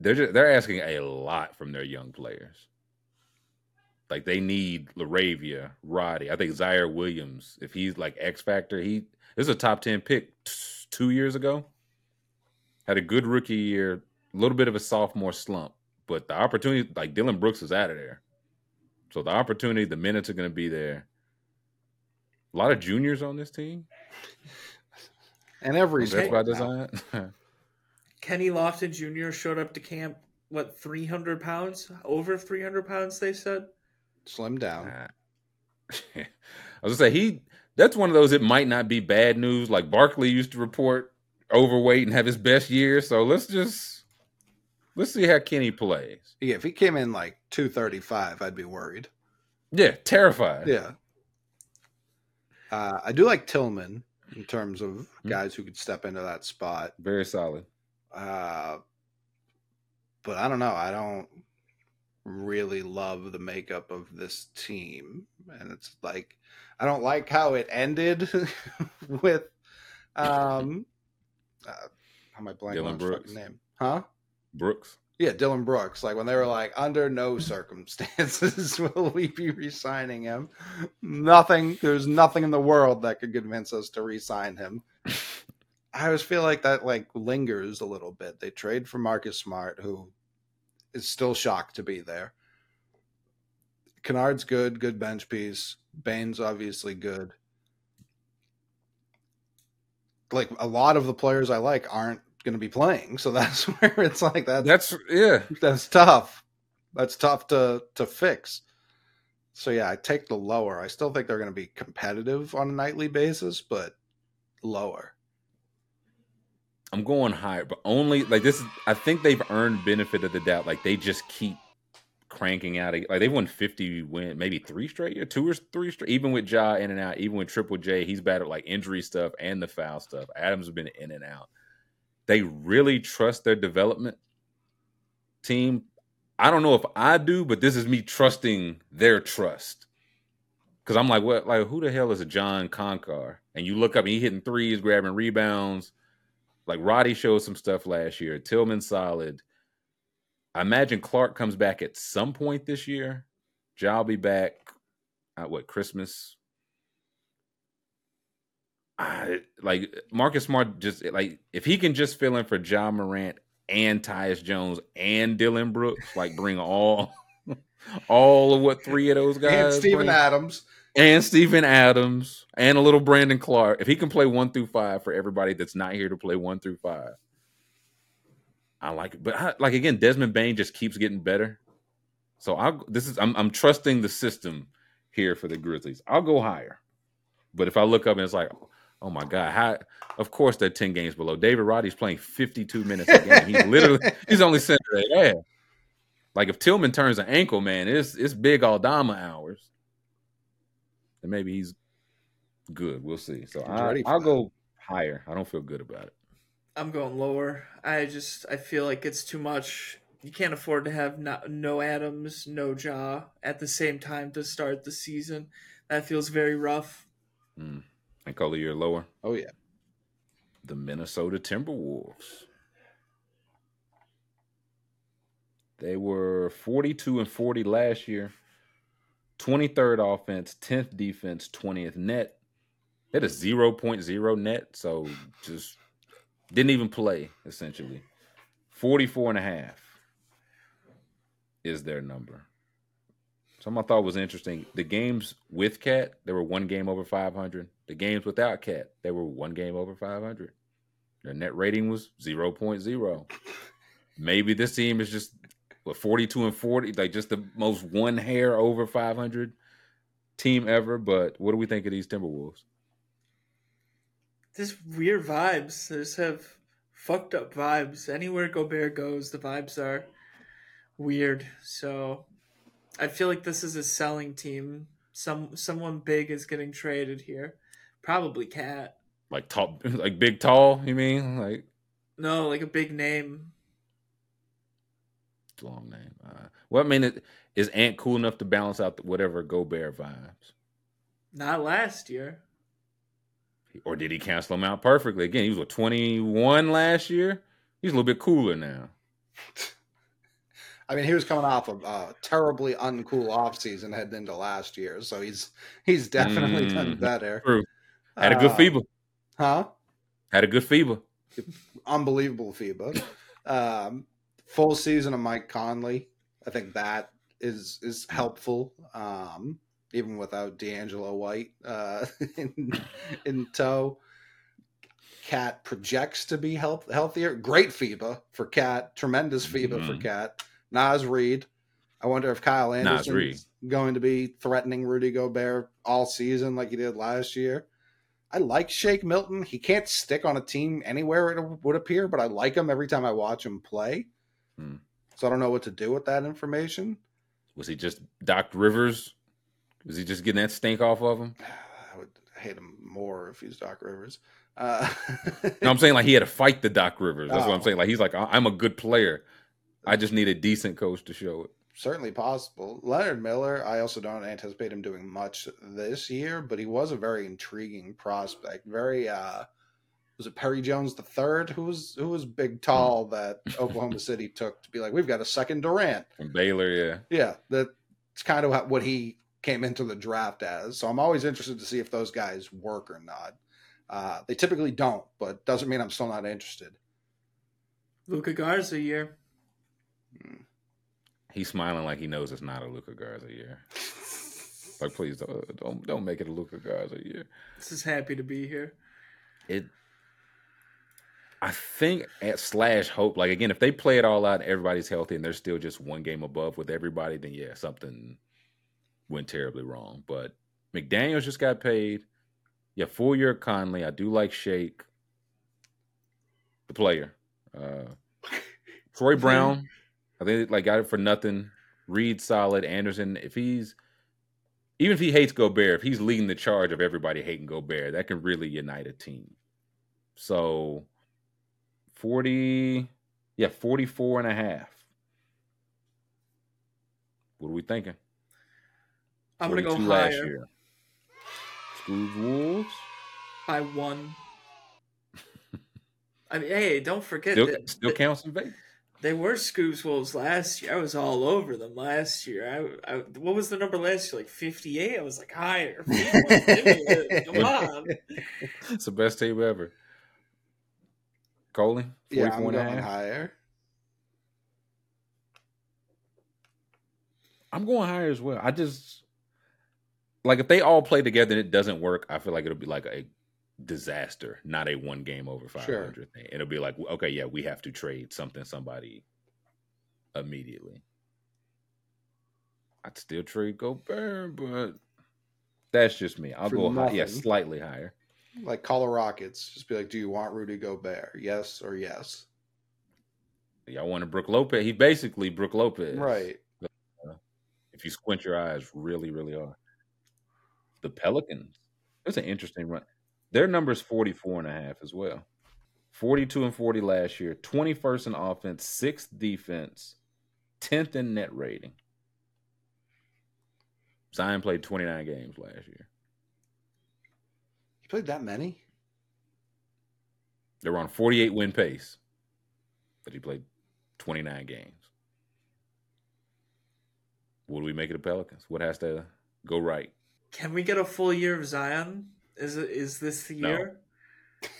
They're just, they're asking a lot from their young players. Like they need Laravia, Roddy. I think Ziaire Williams, if he's like X Factor, he this is a top ten pick two years ago. Had a good rookie year, a little bit of a sophomore slump, but the opportunity, like Dillon Brooks, is out of there. So the opportunity, the minutes are going to be there. A lot of juniors on this team, and every that's by design. Kenny Lofton Jr. showed up to camp. What, three hundred pounds? Over three hundred pounds? They said slim down. I was gonna say he. That's one of those. It might not be bad news. Like Barkley used to report overweight and have his best year. So let's just let's see how Kenny plays. Yeah, if he came in like two thirty five, I'd be worried. Yeah, terrified. Yeah. Uh, I do like Tillman in terms of mm-hmm. guys who could step into that spot. Very solid. Uh, but I don't know. I don't really love the makeup of this team. And it's like I don't like how it ended with um uh, how am I blanking on Brooks. name? Huh? Brooks. Yeah, Dillon Brooks. Like when they were like, under no circumstances will we be re-signing him. Nothing. There's nothing in the world that could convince us to re-sign him. I always feel like that like lingers a little bit. They trade for Marcus Smart, who is still shocked to be there. Kennard's good, good bench piece. Bane's obviously good. Like a lot of the players I like aren't going to be playing, so that's where it's like that. That's yeah, that's tough. That's tough to to fix. So yeah, I take the lower. I still think they're going to be competitive on a nightly basis, but lower. I'm going higher, but only like this. Is, I think they've earned benefit of the doubt. Like they just keep cranking out. Like they've won 50 win, maybe three straight year, two or three straight. Even with Ja in and out, even with Triple J, he's battled like injury stuff and the foul stuff. Adams has been in and out. They really trust their development team. I don't know if I do, but this is me trusting their trust. Cause I'm like, what? Like, who the hell is a John Konchar? And you look up, and he hitting threes, grabbing rebounds like Roddy showed some stuff last year. Tillman solid. I imagine Clarke comes back at some point this year. Ja will be back at what Christmas. I, like Marcus Smart just like if he can just fill in for Ja Morant and Tyus Jones and Dillon Brooks, like bring all all of what three of those guys and Steven Adams and Steven Adams and a little Brandon Clarke. If he can play one through five for everybody that's not here to play one through five, I like it. But I, like again, Desmond Bane just keeps getting better. So I this is I'm I'm trusting the system here for the Grizzlies. I'll go higher. But if I look up and it's like, oh my God, how of course they're 10 games below. David Roddy's playing 52 minutes a game. He's literally he's only center yeah. Like if Tillman turns an ankle, man, it's it's big Aldama hours. And maybe he's good. We'll see. So I, I'll go higher. I don't feel good about it. I'm going lower. I just I feel like it's too much. You can't afford to have no, no Adams, no Ja at the same time to start the season. That feels very rough. Mm. And Coley, you're lower. Oh yeah. The Minnesota Timberwolves. They were 42 and 40 last year. 23rd offense, 10th defense, 20th net. They had a 0.0 net, so just didn't even play, essentially. 44 and a half is their number. Something I thought was interesting. The games with Cat, they were one game over 500. The games without Cat, they were one game over 500. Their net rating was 0.0. Maybe this team is just what 42 and 40, like just the most one hair over 500 team ever. But what do we think of these Timberwolves? Just weird vibes. They just have fucked up vibes. Anywhere Gobert goes, the vibes are weird. So I feel like this is a selling team. Some someone big is getting traded here. Probably Cat. Like tall, like big tall. You mean like? No, like a big name. Long name. Uh, well, I mean, it, is Ant cool enough to balance out whatever Gobert vibes? Not last year. Or did he cancel him out perfectly? Again, he was what twenty one last year. He's a little bit cooler now. I mean, he was coming off of a terribly uncool offseason heading into last year, so he's he's definitely mm, done better. True. Had a good uh, FIBA. Huh? Had a good FIBA. Unbelievable FIBA. Um, full season of Mike Conley. I think that is is helpful. Um, even without D'Angelo White uh, in, in tow. Cat projects to be health, healthier. Great FIBA for Cat. Tremendous FIBA mm-hmm. for Cat. Naz Reid. I wonder if Kyle Anderson is going to be threatening Rudy Gobert all season like he did last year. I like Shake Milton. He can't stick on a team anywhere it would appear, but I like him every time I watch him play. Hmm. So I don't know what to do with that information. Was he just Doc Rivers? Was he just getting that stink off of him? I would hate him more if he's Doc Rivers. Uh, no, I'm saying like he had to fight the Doc Rivers. That's oh. what I'm oh. saying. Like he's like, I'm a good player. I just need a decent coach to show it. Certainly possible. Leonard Miller, I also don't anticipate him doing much this year, but he was a very intriguing prospect. Very uh was it Perry Jones the third who was who was big tall that Oklahoma City took to be like, we've got a second Durant. From Baylor, yeah. Yeah. That's kind of what he came into the draft as. So I'm always interested to see if those guys work or not. Uh, they typically don't, but doesn't mean I'm still not interested. Luka Garza year. He's smiling like he knows it's not a Luka Garza year. like, please don't, don't don't make it a Luka Garza year. This is happy to be here. It. I think at slash hope, like again, if they play it all out, and everybody's healthy, and they're still just one game above with everybody, then yeah, something went terribly wrong. But McDaniel's just got paid. Yeah, full year Conley. I do like Shake, the player. Uh, Troy Brown, I think like got it for nothing. Reid solid. Anderson, if he's even if he hates Gobert, if he's leading the charge of everybody hating Gobert, that can really unite a team. So 40, yeah, 44 and a half. What are we thinking? I'm going to go higher. Year. Schools Wolves? By one. I mean, hey, don't forget. Still, that, still counts in Vegas. They were Scoob's Wolves last year. I was all over them last year. I, I what was the number last year? Like fifty eight. I was like higher. Come on. It's the best team ever. Coley, yeah, I'm going higher. I'm going higher as well. I just like if they all play together and it doesn't work, I feel like it'll be like a disaster, not a one game over 500 Sure. thing. It'll be like, okay, yeah, we have to trade something, somebody immediately. I'd still trade Gobert, but that's just me. I'll For go high, yeah, slightly higher. Like call the Rockets. Just be like, do you want Rudy Gobert? Yes or yes. Y'all want to Brook Lopez? He basically Brook Lopez, Right. Uh, if you squint your eyes really, really hard. The Pelicans. It's an interesting run. Their number is 44 and a half as well. 42 and 40 last year, 21st in offense, 6th defense, 10th in net rating. Zion played 29 games last year. He played that many? They were on 48 win pace, but he played 29 games. What do we make of the Pelicans? What has to go right? Can we get a full year of Zion? Is it is this the No. year?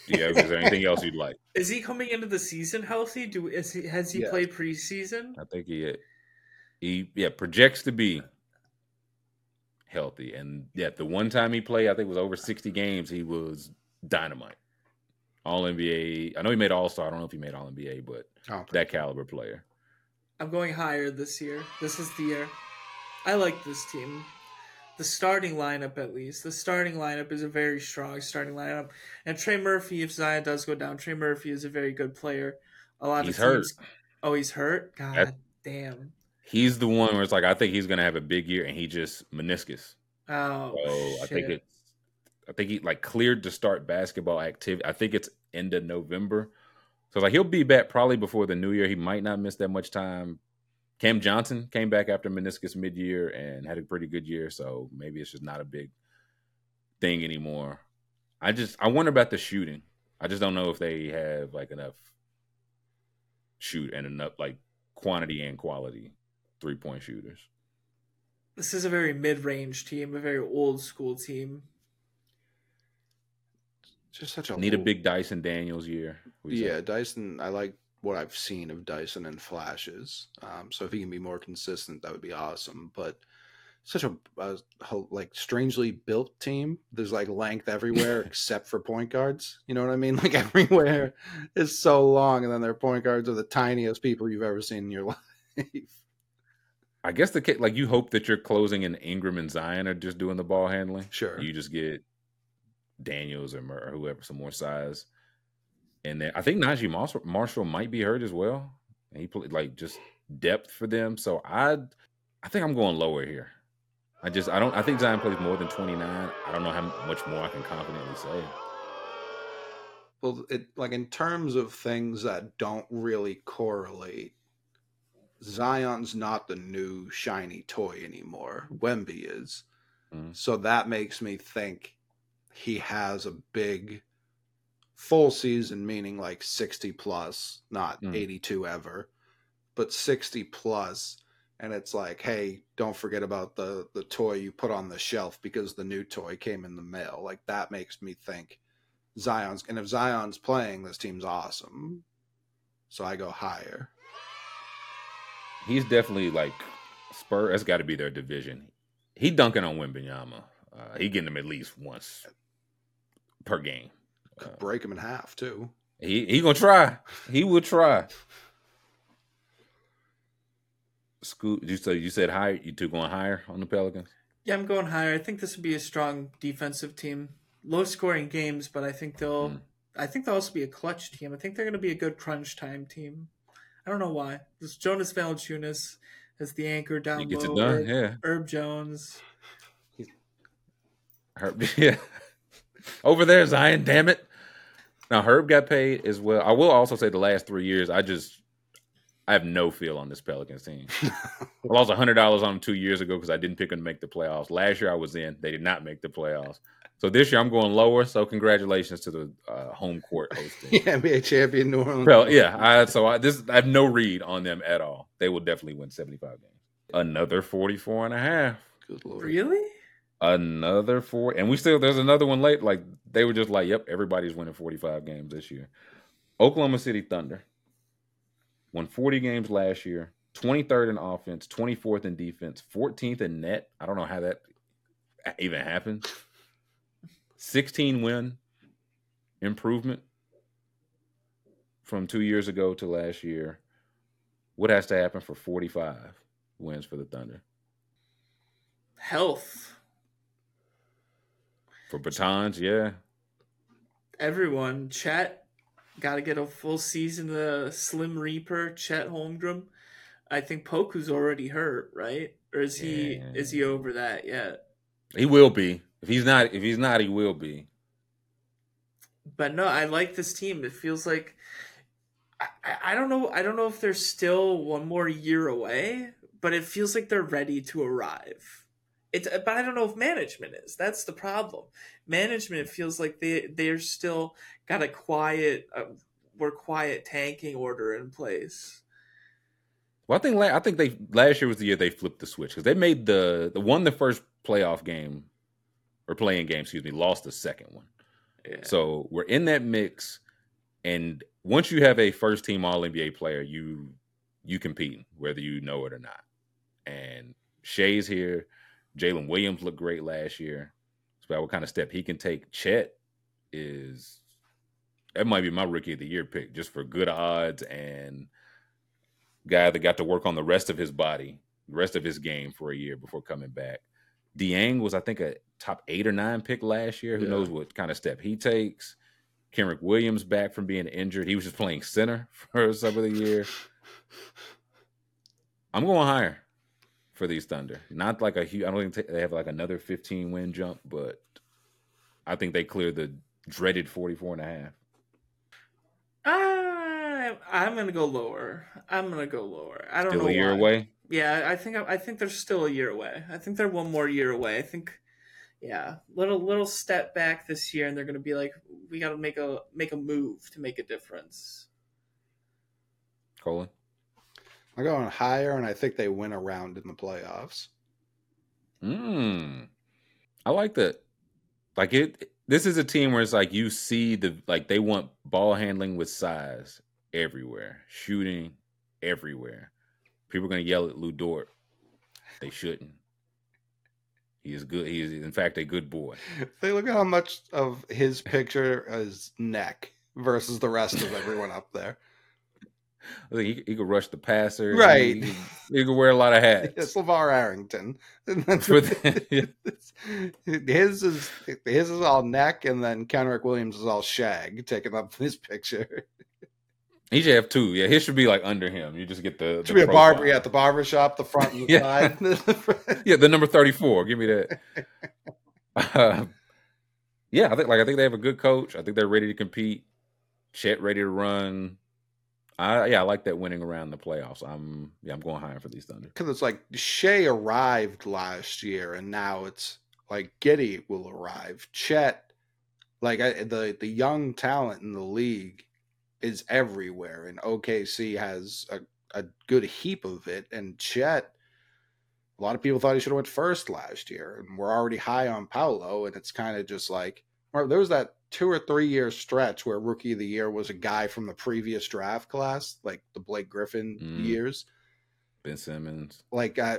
Do you is there anything else you'd like? Is he coming into the season healthy? Do is he has he Yes. played preseason? I think he he yeah projects to be healthy, and yeah, the one time he played, I think it was over sixty games. He was dynamite, All NBA. I know he made All Star. I don't know if he made All NBA, but Oh, that caliber player. I'm going higher this year. This is the year. I like this team. The starting lineup, at least. The starting lineup is a very strong starting lineup. And Trey Murphy, if Zion does go down, Trey Murphy is a very good player. A lot He's of hurt. teams. Oh, he's hurt. God damn. He's the one where it's like I think he's gonna have a big year, and he just meniscus. Oh, So I think it's I think he like cleared to start basketball activity. I think it's end of November. So like he'll be back probably before the new year. He might not miss that much time. Cam Johnson came back after meniscus mid year and had a pretty good year. So maybe it's just not a big thing anymore. I just I wonder about the shooting. I just don't know if they have like enough shoot and enough like quantity and quality three point shooters. This is a very mid-range team, a very old school team. just such a Need a big Dyson Daniels year. What say? Yeah, Dyson. I like what I've seen of Dyson and flashes. Um, so if he can be more consistent, that would be awesome. But such a, a like strangely built team. There's like length everywhere except for point guards. You know what I mean? Like everywhere is so long, and then their point guards are the tiniest people you've ever seen in your life. I guess the like you hope that you're closing and Ingram and Zion are just doing the ball handling. Sure. You just get Daniels or, Mur- or whoever some more size, and then I think Naji Marshall, Marshall might be hurt as well. And he played like just depth for them. So I, I think I'm going lower here. I just I don't I think Zion plays more than 29. I don't know how much more I can confidently say. Well, it like in terms of things that don't really correlate, Zion's not the new shiny toy anymore. Wemby is. Mhm. So that makes me think he has a big full season, meaning like 60 plus, not Mm. 82 ever, but 60. And it's like, hey, don't forget about the the toy you put on the shelf because the new toy came in the mail. Like that makes me think Zion's and if Zion's playing, this team's awesome. So I go higher. He's definitely like Spur. That's got to be their division. He dunking on Wembanyama. Uh, he getting him at least once per game. Could break him in half too. He he gonna try. He will try. Scoob, you so you said higher. You two going higher on the Pelicans? Yeah, I'm going higher. I think this would be a strong defensive team. Low scoring games, but I think they'll Mm. I think they'll also be a clutch team. I think they're gonna be a good crunch time team. I don't know why. This Jonas Valanciunas as the anchor down He gets it low. done. Herb, Yeah. Herb Jones. Herb, yeah. Over there, Zion. Damn it. Now Herb got paid as well. I will also say the last three years, I just I have no feel on this Pelicans team. I lost hundred dollars on them two years ago because I didn't pick them to make the playoffs. Last year I was in; they did not make the playoffs. So this year I'm going lower. So congratulations to the uh, home court hosting. Yeah, NBA champion New Orleans. Well, yeah. I, so I, this I have no read on them at all. They will definitely win 75 games. Another 44 and a half. Good lord. Really? Another four. And we still, there's another one late. Like they were just like, yep, everybody's winning 45 games this year. Oklahoma City Thunder won 40 games last year, 23rd in offense, 24th in defense, 14th in net. I don't know how that even happens. 16 win improvement from two years ago to last year. What has to happen for 45 wins for the Thunder? Health. For Bertans, yeah. Everyone, Chet got to get a full season of Slim Reaper, Chet Holmgren. I think Poku's already hurt, right? Or is he Yeah. is he over that yet? He will be. If he's not, if he's not, he will be. But no, I like this team. It feels like I- I don't know. I don't know if they're still one more year away, but it feels like they're ready to arrive. It's, but I don't know if management is. That's the problem. Management feels like they they're still got a quiet, uh, we're quiet tanking order in place. Well, I think la- I think they last year was the year they flipped the switch because they made the the won the first playoff game or playing game, excuse me, lost the second one. Yeah. So we're in that mix, and once you have a first team All NBA player, you you compete whether you know it or not. And Shai's here. Jalen Williams looked great last year. It's about what kind of step he can take. Chet is that might be my rookie of the year pick just for good odds and guy that got to work on the rest of his body, the rest of his game for a year before coming back. Dieng was, I think, a top eight or nine pick last year. Who Yeah. knows what kind of step he takes? Kenrich Williams back from being injured. He was just playing center for some of the year. I'm going higher for these Thunder. Not like a huge. I don't think they have like another 15 win jump, but I think they clear the dreaded 44 and a half. I, I'm gonna go lower. I'm gonna go lower. I don't Still know a year why. away. Yeah, I think I think they're still a year away. I think they're one more year away. I think, yeah, little little step back this year, and they're gonna be like, we got to make a make a move to make a difference. Colin. I'm going higher, and I think they win a round in the playoffs. Mm. I like that. Like it this is a team where it's like you see the like they want ball handling with size everywhere, shooting everywhere. People are gonna yell at Lu Dort. They shouldn't. He is good. He is in fact a good boy. They look at how much of his picture is neck versus the rest of everyone up there. I think he, he could rush the passer. Right. He, he, he could wear a lot of hats. It's LaVar Arrington. His is his is all neck, and then Kenrich Williams is all shag, taking up his picture. He should have two. Yeah, his should be like under him. You just get the, Should be a barber, yeah, at the barber shop, the front and the Yeah. side. yeah, the number thirty-four. Give me that. Uh, yeah, I think like I think they have a good coach. I think they're ready to compete. Chet ready to run. I yeah, I like that winning around the playoffs. I'm yeah, I'm going higher for these Thunder. Because it's like Shai arrived last year, and now it's like Giddey will arrive. Chet, like I, the the young talent in the league is everywhere, and OKC has a, a good heap of it. And Chet, a lot of people thought he should have went first last year, and we're already high on Paolo, and it's kind of just like there was that two or three year stretch where rookie of the year was a guy from the previous draft class, like the Blake Griffin Mm. years Ben Simmons. like uh,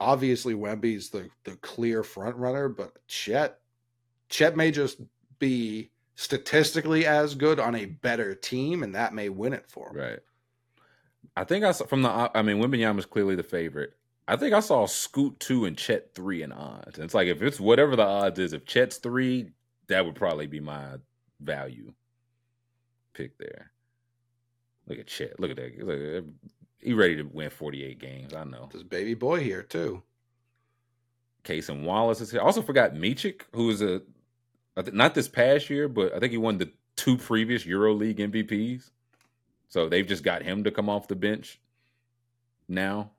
obviously Wemby's the the clear front runner, but Chet Chet may just be statistically as good on a better team, and that may win it for him. Right. I think I saw from the. I mean, Wembanyama is clearly the favorite. I think I saw Scoot two and Chet three in odds. And it's like if it's whatever the odds is, if Chet's three, that would probably be my value pick there. Look at Chet. Look at that. Look at he ready to win forty eight games. I know. This baby boy here too. Cason Wallace is here. I also forgot Micic, who is a not this past year, but I think he won the two previous EuroLeague MVPs. So they've just got him to come off the bench now.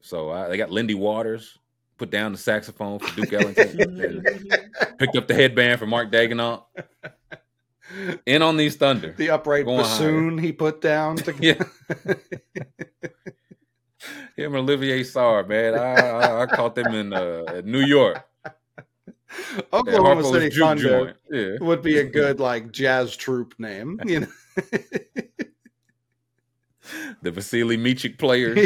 So uh, they got Lindy Waters put down the saxophone for Duke Ellington, picked up the headband for Mark Dagenant. In on these Thunder. The upright bassoon he put down. To... Yeah. Him and Olivier Sarr, man. I, I, I caught them in uh, New York. Oklahoma City Thunder Yeah. would be a good like jazz troupe name. You know. the Vasilije Micic players.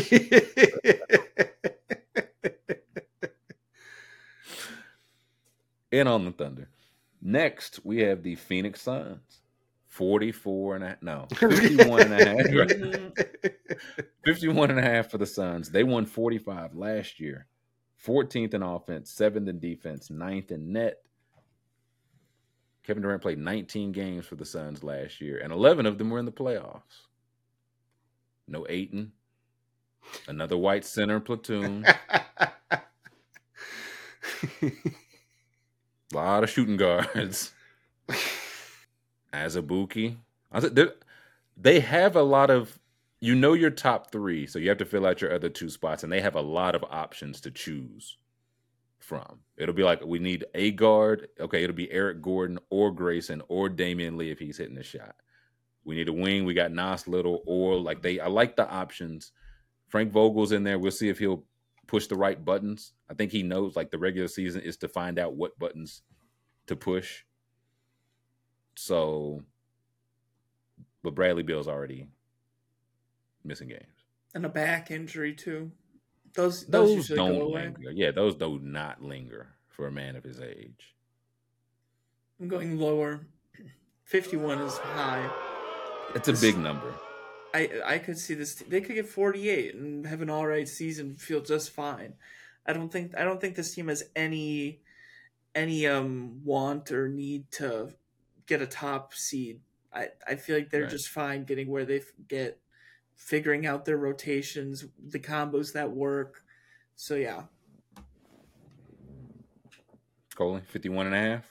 And on the Thunder. Next, we have the Phoenix Suns. 44 and a no 51 and a half 51 and a half for the suns they won 45 last year 14th in offense 7th in defense 9th in net kevin durant played 19 games for the suns last year and 11 of them were in the playoffs no Ayton. Another white center platoon. A lot of shooting guards. Azubuike. They have a lot of, you know, your top three, so you have to fill out your other two spots, and they have a lot of options to choose from. It'll be like we need a guard. Okay, it'll be Eric Gordon or Grayson or Damion Lee if he's hitting the shot. We need a wing. We got Nas Little or like they. I like the options. Frank Vogel's in there. We'll see if he'll push the right buttons. I think he knows like the regular season is to find out what buttons to push. So, but Bradley Beal's already missing games and a back injury too. Those those, those don't linger. Yeah, those do not linger for a man of his age. I'm going lower. Fifty-one is high. It's a big number. I I could see this. They could get 48 and have an all right season, feel just fine. I don't think I don't think this team has any any um want or need to get a top seed. I I feel like they're right. just fine getting where they get, figuring out their rotations, the combos that work. So yeah. Coley, 51 and a half.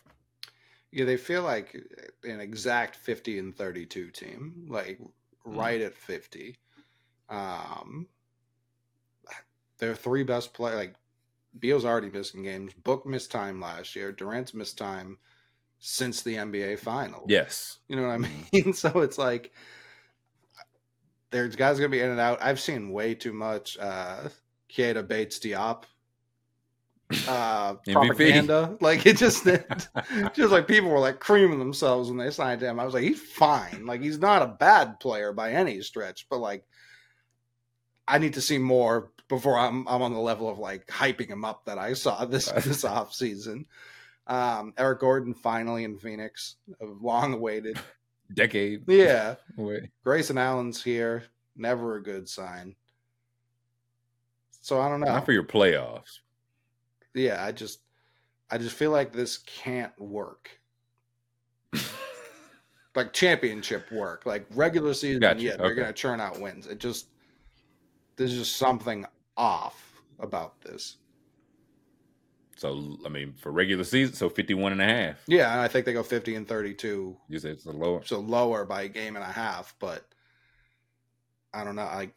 Yeah, they feel like an exact 50 and 32 team, like mm. right at 50. Um, their three best play, like Beal's already missing games. Book missed time last year. Durant's missed time since the NBA final. Yes. You know what I mm-hmm. mean? so it's like there's guys gonna be in and out. I've seen way too much uh Keita Bates-Diop uh propaganda. Like it just it, just like people were like creaming themselves when they signed him. I was like, he's fine. Like he's not a bad player by any stretch, but like I need to see more before I'm I'm on the level of like hyping him up that I saw this this off season. Um, Eric Gordon finally in Phoenix, a long awaited decade. Yeah, away. Grayson Allen's here, never a good sign. So I don't know. Not for your playoffs, yeah, I just I just feel like this can't work. like championship work, like regular season, gotcha. yeah, they're gonna churn out wins. It just there's just something off about this. So I mean, for regular season, so 51 and a half. Yeah, I think they go 50 and 32. You said it's a lower. So lower by a game and a half, but I don't know. I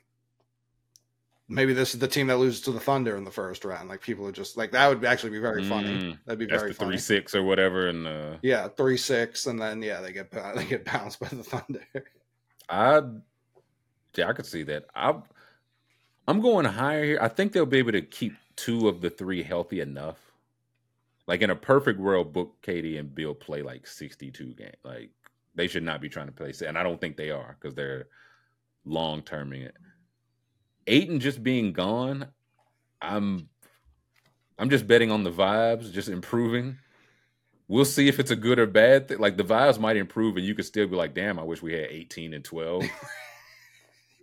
maybe this is the team that loses to the Thunder in the first round. Like people are just like that would actually be very funny. Mm, That'd be very funny. Three six or whatever, and uh... yeah, three six, and then yeah, they get they get bounced by the Thunder. I yeah, I could see that. I I'm going higher here. I think they'll be able to keep two of the three healthy enough. Like in a perfect world, Book, KD and Beal play like 62 games. Like they should not be trying to play, and I don't think they are because they're long terming it. Ayton just being gone, I'm I'm just betting on the vibes, just improving. We'll see if it's a good or bad thing. Like the vibes might improve, and you could still be like, "Damn, I wish we had 18 and 12."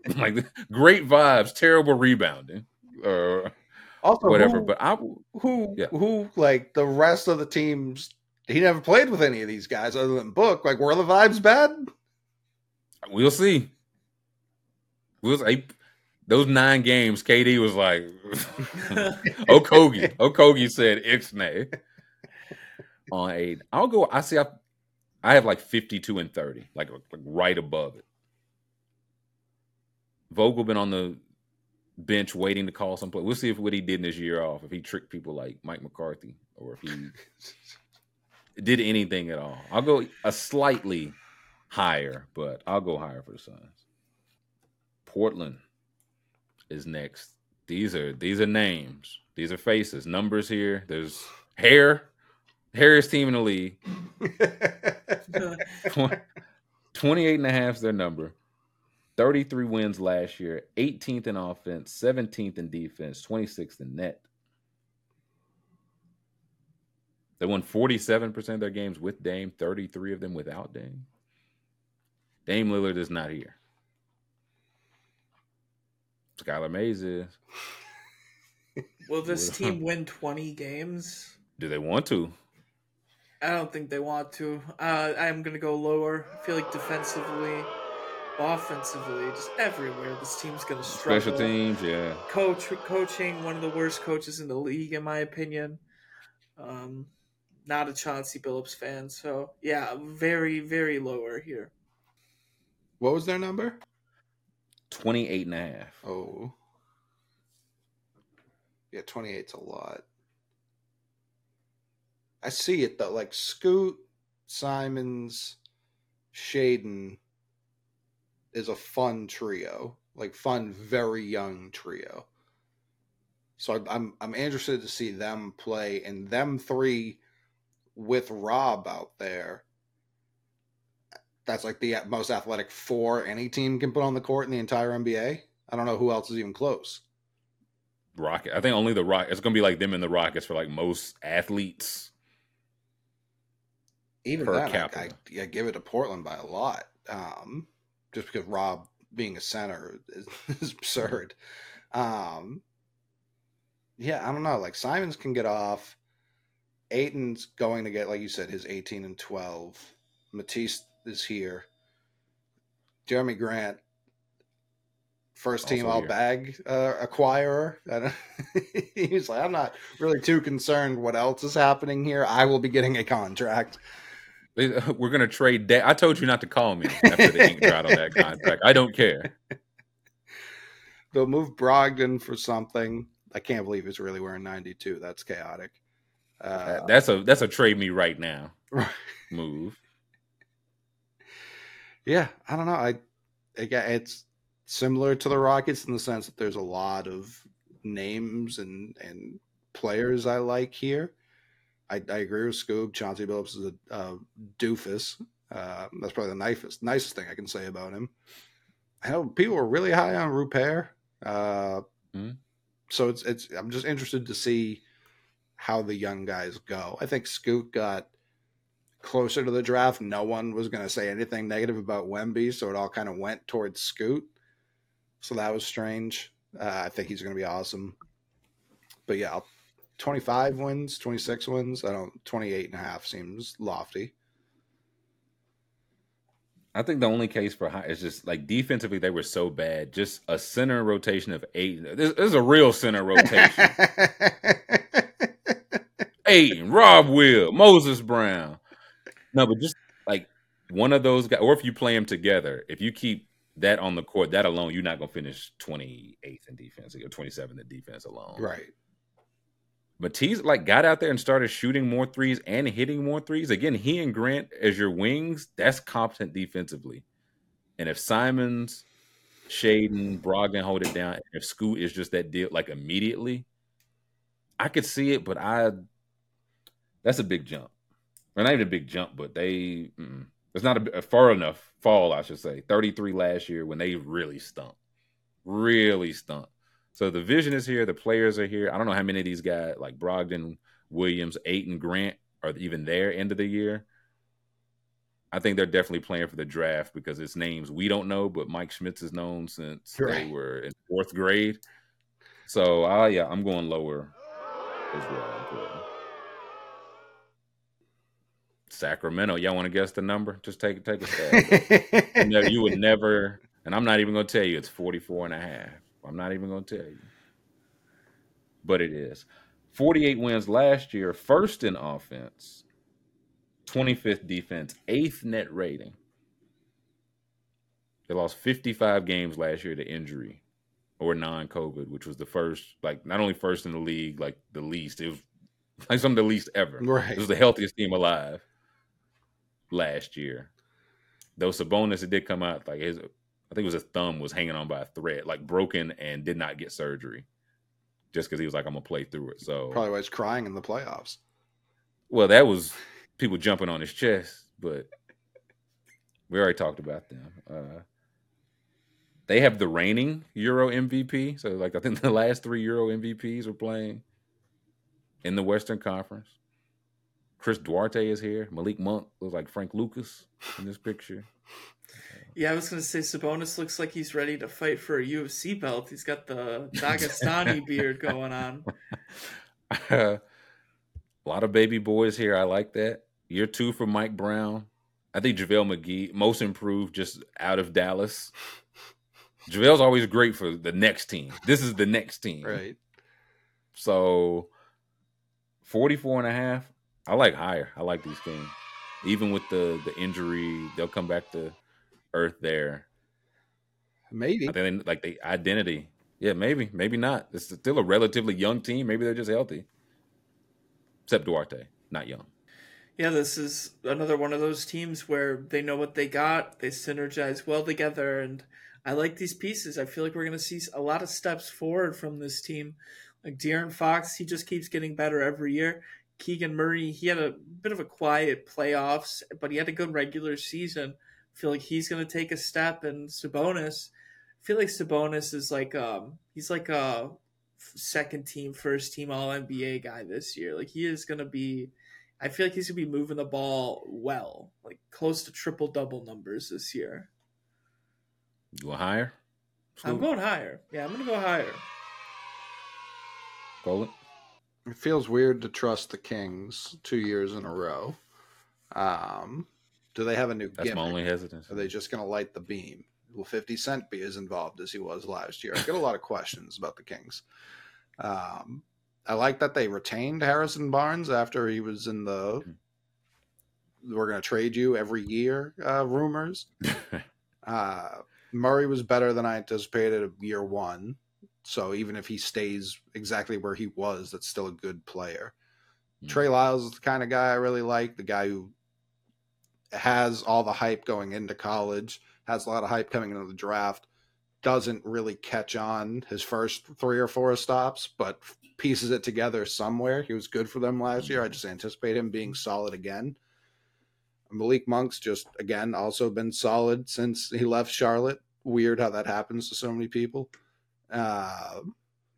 like great vibes, terrible rebounding, or also whatever. Who, but I who yeah. who like the rest of the teams. He never played with any of these guys other than Book. Like, were the vibes bad? We'll see. We'll see those nine games, KD was like, Okogie. Okogie said Ixnay on eight. I'll go. I see. I, I have like fifty-two and thirty, like, like right above it. Vogel been on the bench waiting to call some play. We'll see if what he did in this year off, if he tricked people like Mike McCarthy, or if he did anything at all. I'll go a slightly higher, but I'll go higher for the Suns. Portland is next. These are these are names. These are faces. Numbers here. There's hair. Harris team in the league. 28 and a half is their number. 33 wins last year, 18th in offense, 17th in defense, 26th in net. They won 47% of their games with Dame, 33 of them without Dame. Dame Lillard is not here. Skylar Mays is. Will this team win 20 games? Do they want to? I don't think they want to. Uh, I'm going to go lower. I feel like defensively, offensively, just everywhere, this team's going to struggle. Special teams, yeah. Coach, coaching, one of the worst coaches in the league, in my opinion. Um, not a Chauncey Billups fan, so yeah, very, very lower here. What was their number? 28 and a half. Oh. Yeah, 28's a lot. I see it though. Like Scoot, Simons, Shaedon is a fun trio. Like fun, very young trio. So I'm I'm interested to see them play and them three with Rob out there. That's like the most athletic four any team can put on the court in the entire NBA. I don't know who else is even close. Rocket. I think only the Rock. It's gonna be like them and the Rockets for like most athletes. Even that, I, I, I, give it to Portland by a lot. Um, just because Rob being a center is, is absurd. Um, yeah, I don't know. Like Simons can get off. Ayton's going to get, like you said, his 18 and 12. Matisse is here. Jerami Grant, first team all bag uh, acquirer. he's like, I'm not really too concerned what else is happening here. I will be getting a contract. We're gonna trade. Da- I told you not to call me after the ink dried on that contract. I don't care. They'll move Brogdon for something. I can't believe he's really wearing 92. That's chaotic. Uh, that's a that's a trade me right now move. Yeah, I don't know. I, I it's similar to the Rockets in the sense that there's a lot of names and and players I like here. I, I agree with Scoob. Chauncey Billups is a uh, doofus. Uh, that's probably the nicest nicest thing I can say about him. People were really high on Rupert. Uh, mm-hmm. So it's it's. I'm just interested to see how the young guys go. I think Scoot got closer to the draft. No one was going to say anything negative about Wemby, so it all kind of went towards Scoot. So that was strange. Uh, I think he's going to be awesome. But yeah, 25 wins, 26 wins. I don't 28 and a half seems lofty. I think the only case for high is just like defensively they were so bad. Just a center rotation of eight. This, this is a real center rotation. Ayton, Rob Will, Moses Brown. No, but just like one of those guys, or if you play them together, if you keep that on the court, that alone, you're not gonna finish 28th in defense or 27th in defense alone. Right. Matisse like got out there and started shooting more threes and hitting more threes. Again, he and Grant as your wings, that's competent defensively. And if Simons, Shaedon, Brogdon hold it down, if Scoot is just that deal like immediately, I could see it, but I that's a big jump. Not even a big jump, but they mm, it's not a, a far enough fall, I should say. 33 last year when they really stunk. Really stunk. So the vision is here. The players are here. I don't know how many of these guys, like Brogdon, Williams, Ayton, Grant, are even there end of the year. I think they're definitely playing for the draft because it's names we don't know, but Mike Schmitz is known since they were in fourth grade. So, uh, yeah, I'm going lower as well. Sacramento, y'all want to guess the number? Just take take a stab. you, you would never, and I'm not even going to tell you it's 44 and a half. I'm not even going to tell you. But it is. 48 wins last year, first in offense, 25th defense, eighth net rating. They lost 55 games last year to injury or non COVID, which was the first, like, not only first in the league, like the least. It was like some of the least ever. Right. It was the healthiest team alive last year. Though Sabonis, it did come out like his I think it was his thumb was hanging on by a thread, like broken, and did not get surgery, just because he was like, "I'm gonna play through it." So probably why he's crying in the playoffs. Well, that was people jumping on his chest, but we already talked about them. Uh, they have the reigning Euro MVP, so like I think the last three Euro MVPs were playing in the Western Conference. Chris Duarte is here. Malik Monk looks like Frank Lucas in this picture. Yeah, I was going to say Sabonis looks like he's ready to fight for a UFC belt. He's got the Dagestani beard going on. a lot of baby boys here. I like that. Year two for Mike Brown. I think JaVale McGee, most improved just out of Dallas. JaVale's always great for the next team. This is the next team. Right. So 44 and a half. I like higher. I like these games. Even with the the injury, they'll come back to earth there. Maybe. I think like the identity. Yeah, maybe, maybe not. It's still a relatively young team. Maybe they're just healthy. Except Duarte, not young. Yeah, this is another one of those teams where they know what they got, they synergize well together, and I like these pieces. I feel like we're going to see a lot of steps forward from this team. Like De'Aaron Fox, he just keeps getting better every year. Keegan Murray, he had a bit of a quiet playoffs, but he had a good regular season. I feel like he's going to take a step, and Sabonis, I feel like Sabonis is like um he's like a second team, first team All NBA guy this year. Like he is going to be I feel like he's gonna be moving the ball well, like close to triple double numbers this year. You want higher? I'm going higher. Yeah, I'm gonna go higher. Call It feels weird to trust the Kings two years in a row. Um, do they have a new That's gimmick? my only hesitance. Are they just going to light the beam? Will 50 Cent be as involved as he was last year? I get a lot of questions about the Kings. Um, I like that they retained Harrison Barnes after he was in the we're going to trade you every year uh, rumors. uh, Murray was better than I anticipated year one. So even if he stays exactly where he was, that's still a good player. Mm. Trey Lyles is the kind of guy I really like, the guy who has all the hype going into college, has a lot of hype coming into the draft, doesn't really catch on his first three or four stops, but pieces it together somewhere. He was good for them last year. I just anticipate him being solid again. Malik Monk's just again also been solid since he left Charlotte. Weird how that happens to so many people. Uh,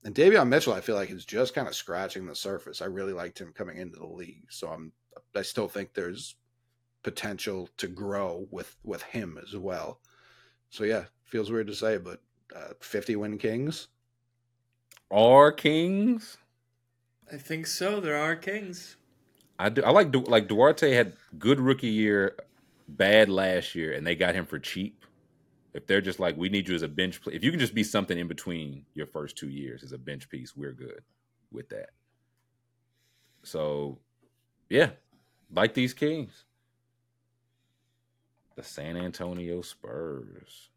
and Davion Mitchell, I feel like is just kind of scratching the surface. I really liked him coming into the league, so I'm I still think there's potential to grow with with him as well. So yeah, feels weird to say, but uh, 50 win Kings. Are Kings? I think so. There are Kings. I do. I like Du- like Duarte had good rookie year, bad last year, and they got him for cheap. If they're just like, we need you as a bench play. If you can just be something in between your first two years as a bench piece, we're good with that. So, yeah, like these Kings. The San Antonio Spurs.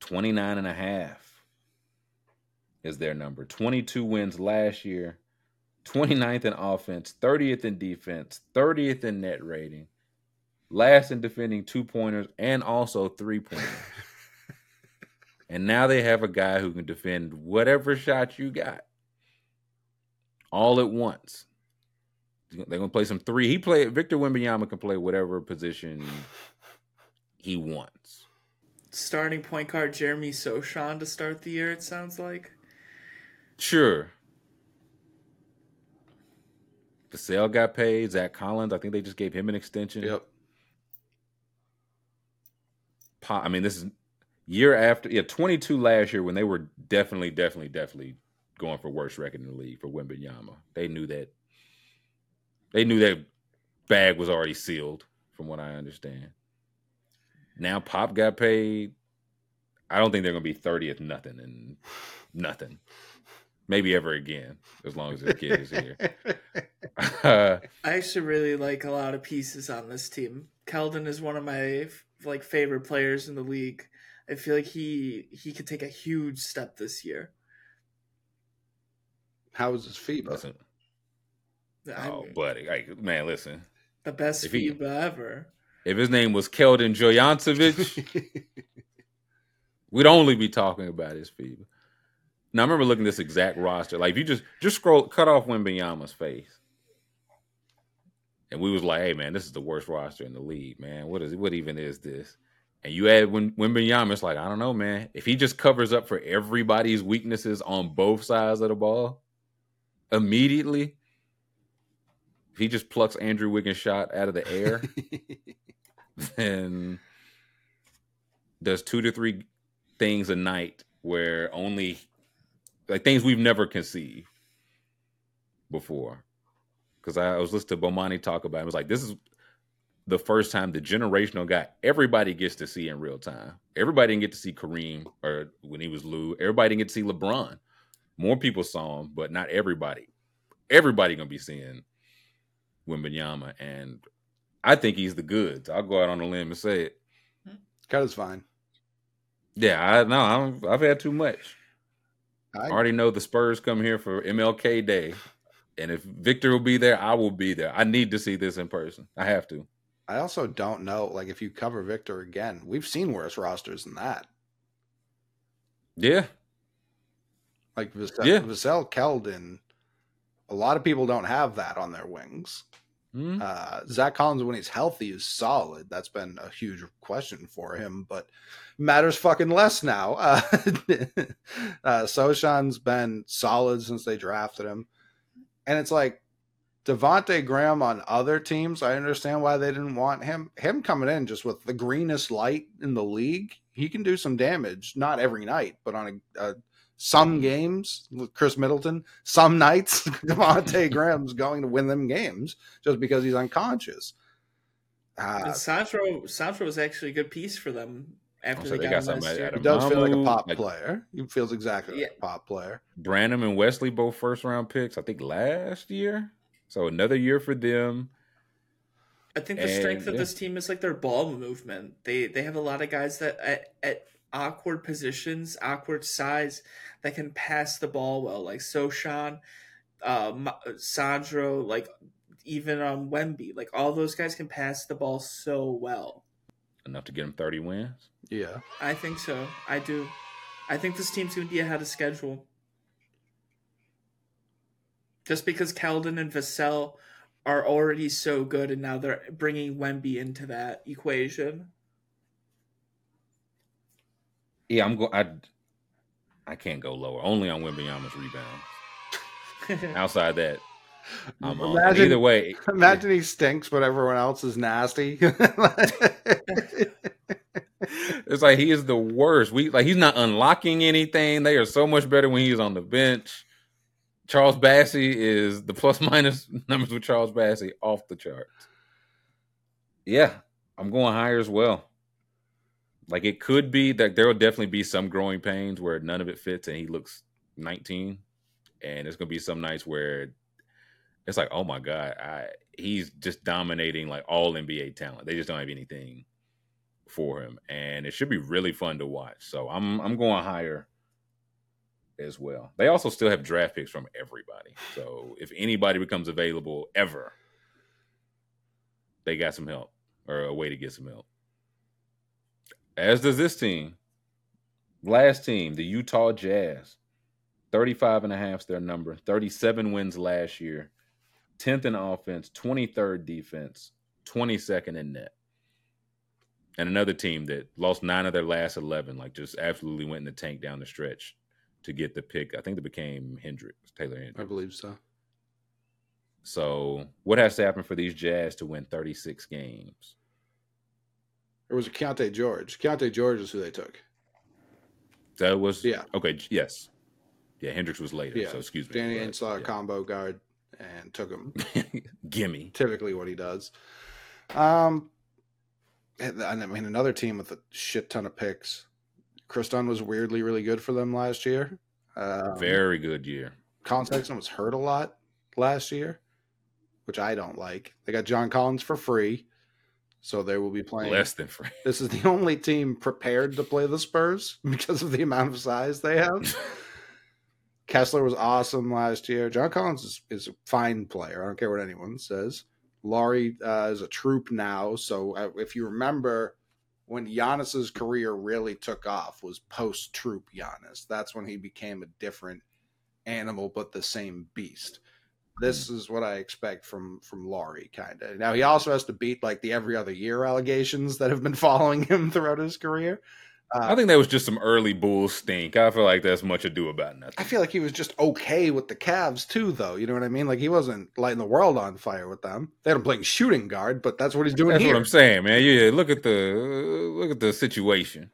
29 and a half is their number. 22 wins last year. 29th in offense, 30th in defense, 30th in net rating, last in defending two pointers and also three pointers. and now they have a guy who can defend whatever shot you got all at once. They're going to play some three. He played Victor Wembanyama can play whatever position he wants. Starting point guard Jeremy Sochan to start the year. It sounds like. Sure. Vassell got paid. Zach Collins, I think they just gave him an extension. Yep. I mean, this is year after, yeah, 22 last year when they were definitely, definitely, definitely going for worst record in the league for Wembanyama. They knew that. They knew that bag was already sealed, from what I understand. Now Pop got paid. I don't think they're going to be 30th nothing and nothing. Maybe ever again, as long as their kid is here. Uh, I actually really like a lot of pieces on this team. Keldon is one of my like favorite players in the league. I feel like he he could take a huge step this year. How was his FIBA? listen, I oh, mean, buddy, like, man, listen. the best if he- ever. If his name was Keldon Jojancevic, we'd only be talking about his FIBA. Now I remember looking at this exact roster. Like if you just just scroll, cut off Wembanyama's face, and we was like, "Hey man, this is the worst roster in the league, man. What is what even is this?" And you add when Wembenyama, it's like I don't know, man. If he just covers up for everybody's weaknesses on both sides of the ball immediately, if he just plucks Andrew Wiggins' shot out of the air, then does two to three things a night where only like things we've never conceived before. Because I, was listening to Bomani talk about it. I was like, this is the first time the generational guy everybody gets to see in real time. Everybody didn't get to see Kareem or when he was Lew. Everybody didn't get to see LeBron. More people saw him, but not everybody. Everybody gonna be seeing Wembanyama, and I think he's the goods. I'll go out on a limb and say it. Cut is fine. Yeah, I know. I'm, I've had too much. I already know the Spurs come here for MLK Day, and if Victor will be there, I will be there. I need to see this in person. I have to. I also don't know, like, if you cover Victor again, we've seen worse rosters than that. Yeah. Like Vassell, yeah. Vassell Keldon, a lot of people don't have that on their wings. Mm-hmm. Uh, Zach Collins, when he's healthy, is solid. That's been a huge question for him, but matters fucking less now. Uh, uh, Sochan's been solid since they drafted him, and it's like Devonte Graham on other teams. I understand why they didn't want him. Him coming in just with the greenest light in the league, he can do some damage. Not every night, but on a, a some games with Khris Middleton, some nights Devonte Graham's going to win them games just because he's unconscious. Uh, Sandro Sandro was actually a good piece for them after they, they, got, got him last year. He does feel like a pop like, player. He feels exactly yeah. like a pop player. Branham and Wesley both first round picks, I think last year. So another year for them. I think the and, strength of yeah. this team is like their ball movement. They they have a lot of guys that at, at awkward positions, awkward size that can pass the ball well, like Sochan, uh, Sandro, like even um, Wemby. Like all those guys can pass the ball so well. Enough to get them 30 wins? Yeah. I think so. I do. I think this team's going to be ahead of schedule. Just because Keldon and Vassell are already so good, and now they're bringing Wemby into that equation. Yeah, I'm going. I I can't go lower. Only on Wembanyama's rebounds. Outside that, I'm imagine, either way. Imagine he stinks, but everyone else is nasty. it's like he is the worst. We like he's not unlocking anything. They are so much better when he's on the bench. Charles Bassey is the plus minus numbers with Charles Bassey off the charts. Yeah, I'm going higher as well. Like it could be that there will definitely be some growing pains where none of it fits and he looks 19. And it's gonna be some nights where it's like, oh my God, I he's just dominating like all NBA talent. They just don't have anything for him. And it should be really fun to watch. So I'm I'm going higher as well. They also still have draft picks from everybody. So if anybody becomes available ever, they got some help or a way to get some help. As does this team. Last team, the Utah Jazz. 35 and a half is their number. 37 wins last year. 10th in offense, 23rd defense, 22nd in net. And another team that lost nine of their last 11, like just absolutely went in the tank down the stretch to get the pick. I think they became Hendricks, Taylor Hendricks. I believe so. So, what has to happen for these Jazz to win 36 games? It was Keyonte George. Keyonte George is who they took. That was yeah. Okay. Yes. Yeah. Hendricks was later. Yeah. So excuse me. Danny Ainge saw a yeah. combo guard and took him. Gimme. Typically, what he does. Um, I mean, another team with a shit ton of picks. Kris Dunn was weirdly really good for them last year. Um, Very good year. Collin Sexton was hurt a lot last year, which I don't like. They got John Collins for free. So they will be playing less than free. This is the only team prepared to play the Spurs because of the amount of size they have. Kessler was awesome last year. John Collins is, is, a fine player. I don't care what anyone says. Lauri uh, is a troop now. So uh, if you remember when Giannis's career really took off was post troop Giannis. That's when he became a different animal, but the same beast this is what I expect from from Lauri, kind of. Now he also has to beat like the every other year allegations that have been following him throughout his career. Uh, I think that was just some early bull stink. I feel like that's much ado about nothing. I feel like he was just okay with the Cavs too, though. You know what I mean? Like he wasn't lighting the world on fire with them. They had him playing shooting guard, but that's what he's doing That's here. what I'm saying, man. Yeah, look at the uh, look at the situation.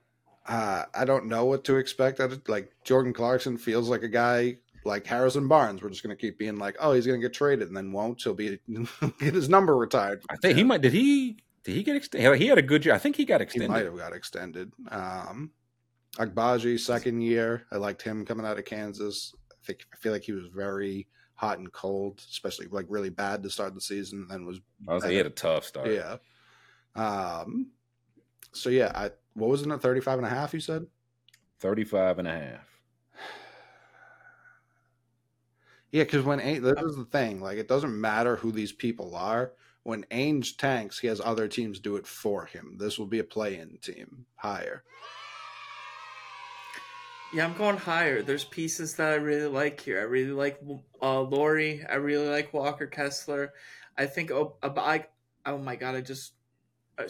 uh, I don't know what to expect. Like Jordan Clarkson feels like a guy like Harrison Barnes. We're just going to keep being like, oh, he's going to get traded and then won't. He'll be get his number retired. I think he might. Did he? Did he get extended? He had a good year. I think he got extended. He might have got extended. Um, Agbaji, second year. I liked him coming out of Kansas. I think I feel like he was very hot and cold, especially like really bad to start the season. And Then was I was like, he had a tough start. yeah. Um. So yeah, I what was it at 35 and a half? You said 35 and a half. Yeah, because when Ainge, this is the thing. Like it doesn't matter who these people are. When Ainge tanks, he has other teams do it for him. This will be a play-in team higher. Yeah, I'm going higher. There's pieces that I really like here. I really like uh, Lauri. I really like Walker Kessler. I think oh, I, oh my god, I just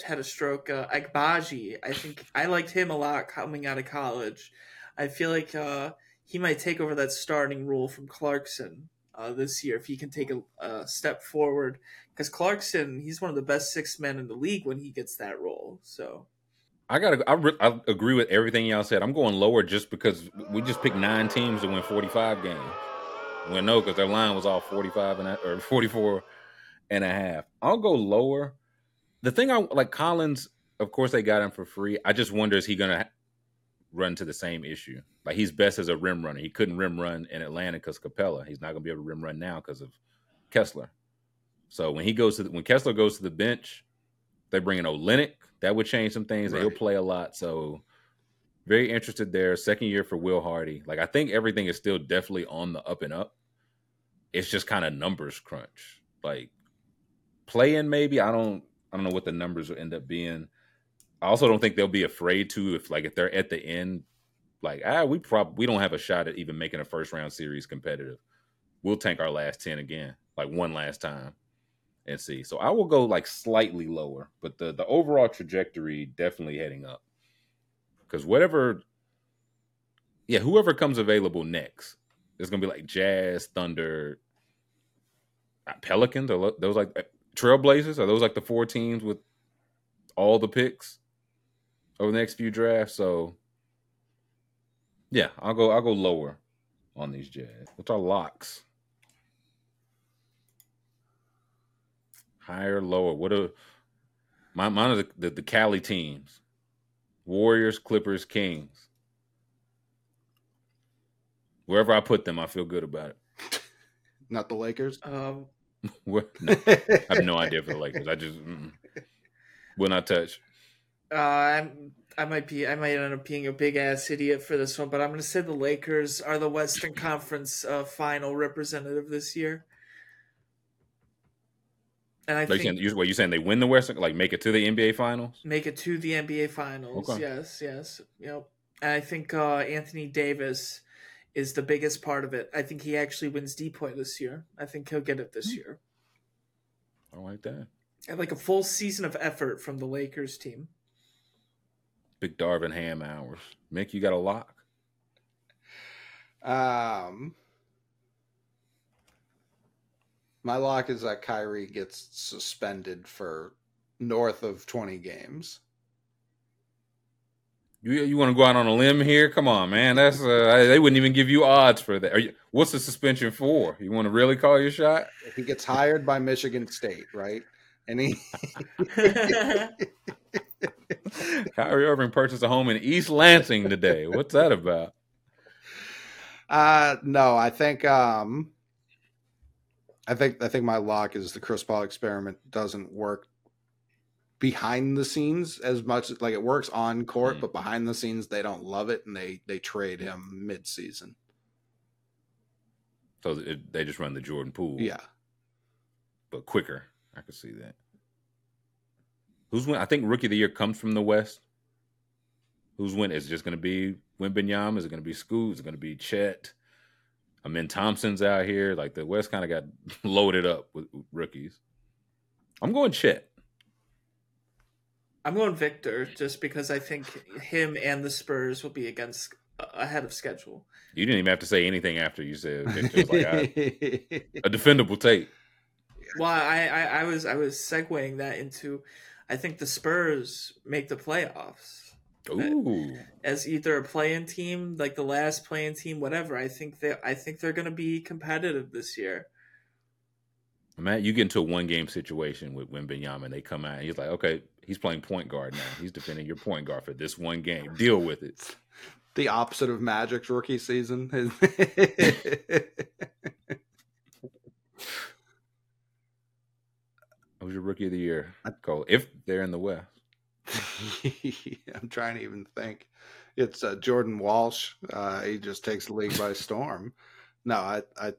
had a stroke. Uh, Agbaji. I think I liked him a lot coming out of college. I feel like uh, he might take over that starting role from Clarkson uh, this year if he can take a, a step forward. Because Clarkson, he's one of the best six men in the league when he gets that role. So I gotta. I, re- I agree with everything y'all said. I'm going lower just because we just picked nine teams to win 45 games. Well, no, because their line was all 45 and a, or 44 and a half. I'll go lower. The thing I like Collins, of course, they got him for free. I just wonder is he gonna run to the same issue? Like he's best as a rim runner. He couldn't rim run in Atlanta because Capela. He's not gonna be able to rim run now because of Kessler. So when he goes to the, when Kessler goes to the bench, they bring in Olynyk. That would change some things. and He'll play a lot. So very interested there. Second year for Will Hardy. Like I think everything is still definitely on the up and up. It's just kind of numbers crunch. Like playing maybe. I don't I don't know what the numbers will end up being. I also don't think they'll be afraid to if like if they're at the end, like ah, we prob we don't have a shot at even making a first round series competitive. We'll tank our last ten again, like one last time, and see. So I will go like slightly lower, but the the overall trajectory definitely heading up. Because whatever, yeah, whoever comes available next, it's gonna be like Jazz, Thunder, uh, Pelicans. Are those like uh, Trailblazers? Are those like the four teams with all the picks over the next few drafts? So yeah, I'll go. I'll go lower on these Jazz. What's our locks? Higher, lower. What are my mine are the, the, the Cali teams? Warriors, Clippers, Kings. Wherever I put them, I feel good about it. Not the Lakers. um, no, I have no idea for the Lakers. I just mm, will not touch. Uh, I'm, I might be. I might end up being a big ass idiot for this one, but I'm going to say the Lakers are the Western Conference uh, final representative this year. And I Like you think saying, you, what you saying? They win the Western, like make it to the NBA Finals? make it to the NBA Finals. Okay. Yes, yes, yep. And I think uh, Anthony Davis is the biggest part of it. I think he actually wins D point this year. I think he'll get it this year. I like that. And like a full season of effort from the Lakers team. Big Darvin Ham hours. Mick, you got a lock? Um, my lock is that Kyrie gets suspended for north of 20 games. You you want to go out on a limb here? Come on, man. That's uh, they wouldn't even give you odds for that. Are you, what's the suspension for? You want to really call your shot? If he gets hired by Michigan State, right? And he Kyrie Irving purchased a home in East Lansing today. What's that about? Uh no, I think um I think I think my lock is the Chris Paul experiment doesn't work behind the scenes as much like it works on court, Mm. but behind the scenes they don't love it and they they trade him mid season. So it, they just run the Jordan Poole, Yeah. but quicker. I could see that. Who's win? I think rookie of the year comes from the West. Who's win? Is it just going to be Wembanyama? Is it going to be Scoot? Is it going to be Chet? Amen Thompson's out here. Like the West kind of got loaded up with rookies. I'm going Chet. I'm going Victor just because I think him and the Spurs will be against uh, ahead of schedule. You didn't even have to say anything after you said Victor. Like I, a defendable take. Well, I, I, I was I was segueing that into I think the Spurs make the playoffs. Uh, Ooh. As either a play-in team, like the last play-in team, whatever. I think they I think they're gonna be competitive this year. Matt, you get into a one game situation with Wembanyama and they come out and he's like, okay, he's playing point guard now. He's defending your point guard for this one game. Deal with it. The opposite of Magic's rookie season. Who's your rookie of the year, Cole? If they're in the West. I'm trying to even think. It's uh, Jordan Walsh. Uh, he just takes the league by storm. No, I, I,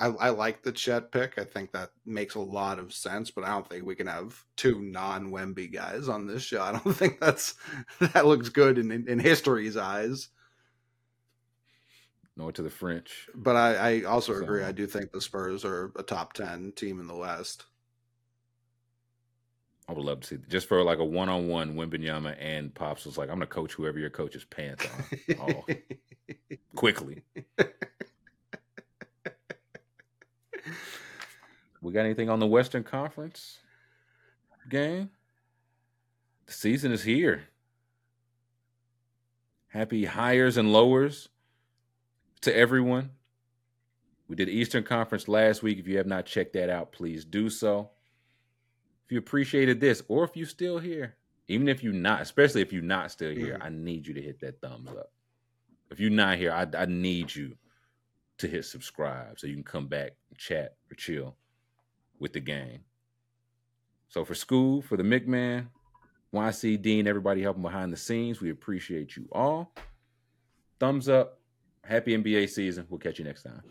I, I like the Chet pick. I think that makes a lot of sense. But I don't think we can have two non-Wemby guys on this show. I don't think that's that looks good in in, in history's eyes. No to the French. But I, I also so. agree. I do think the Spurs are a top ten team in the West. I would love to see just for like a one on one Wembanyama and Pops was like, I'm gonna coach whoever your coach's pants on. oh, quickly. we got anything on the Western Conference game? The season is here. Happy hires and lowers to everyone. We did Eastern Conference last week. If you have not checked that out, please do so you appreciated this, or if you're still here, even if you're not, especially if you're not still here, mm-hmm. I need you to hit that thumbs up. If you're not here, I, I need you to hit subscribe so you can come back, chat, or chill with the gang. So for Scoob, for the McMahon, YC Dean, everybody helping behind the scenes, we appreciate you all. Thumbs up. Happy NBA season. We'll catch you next time.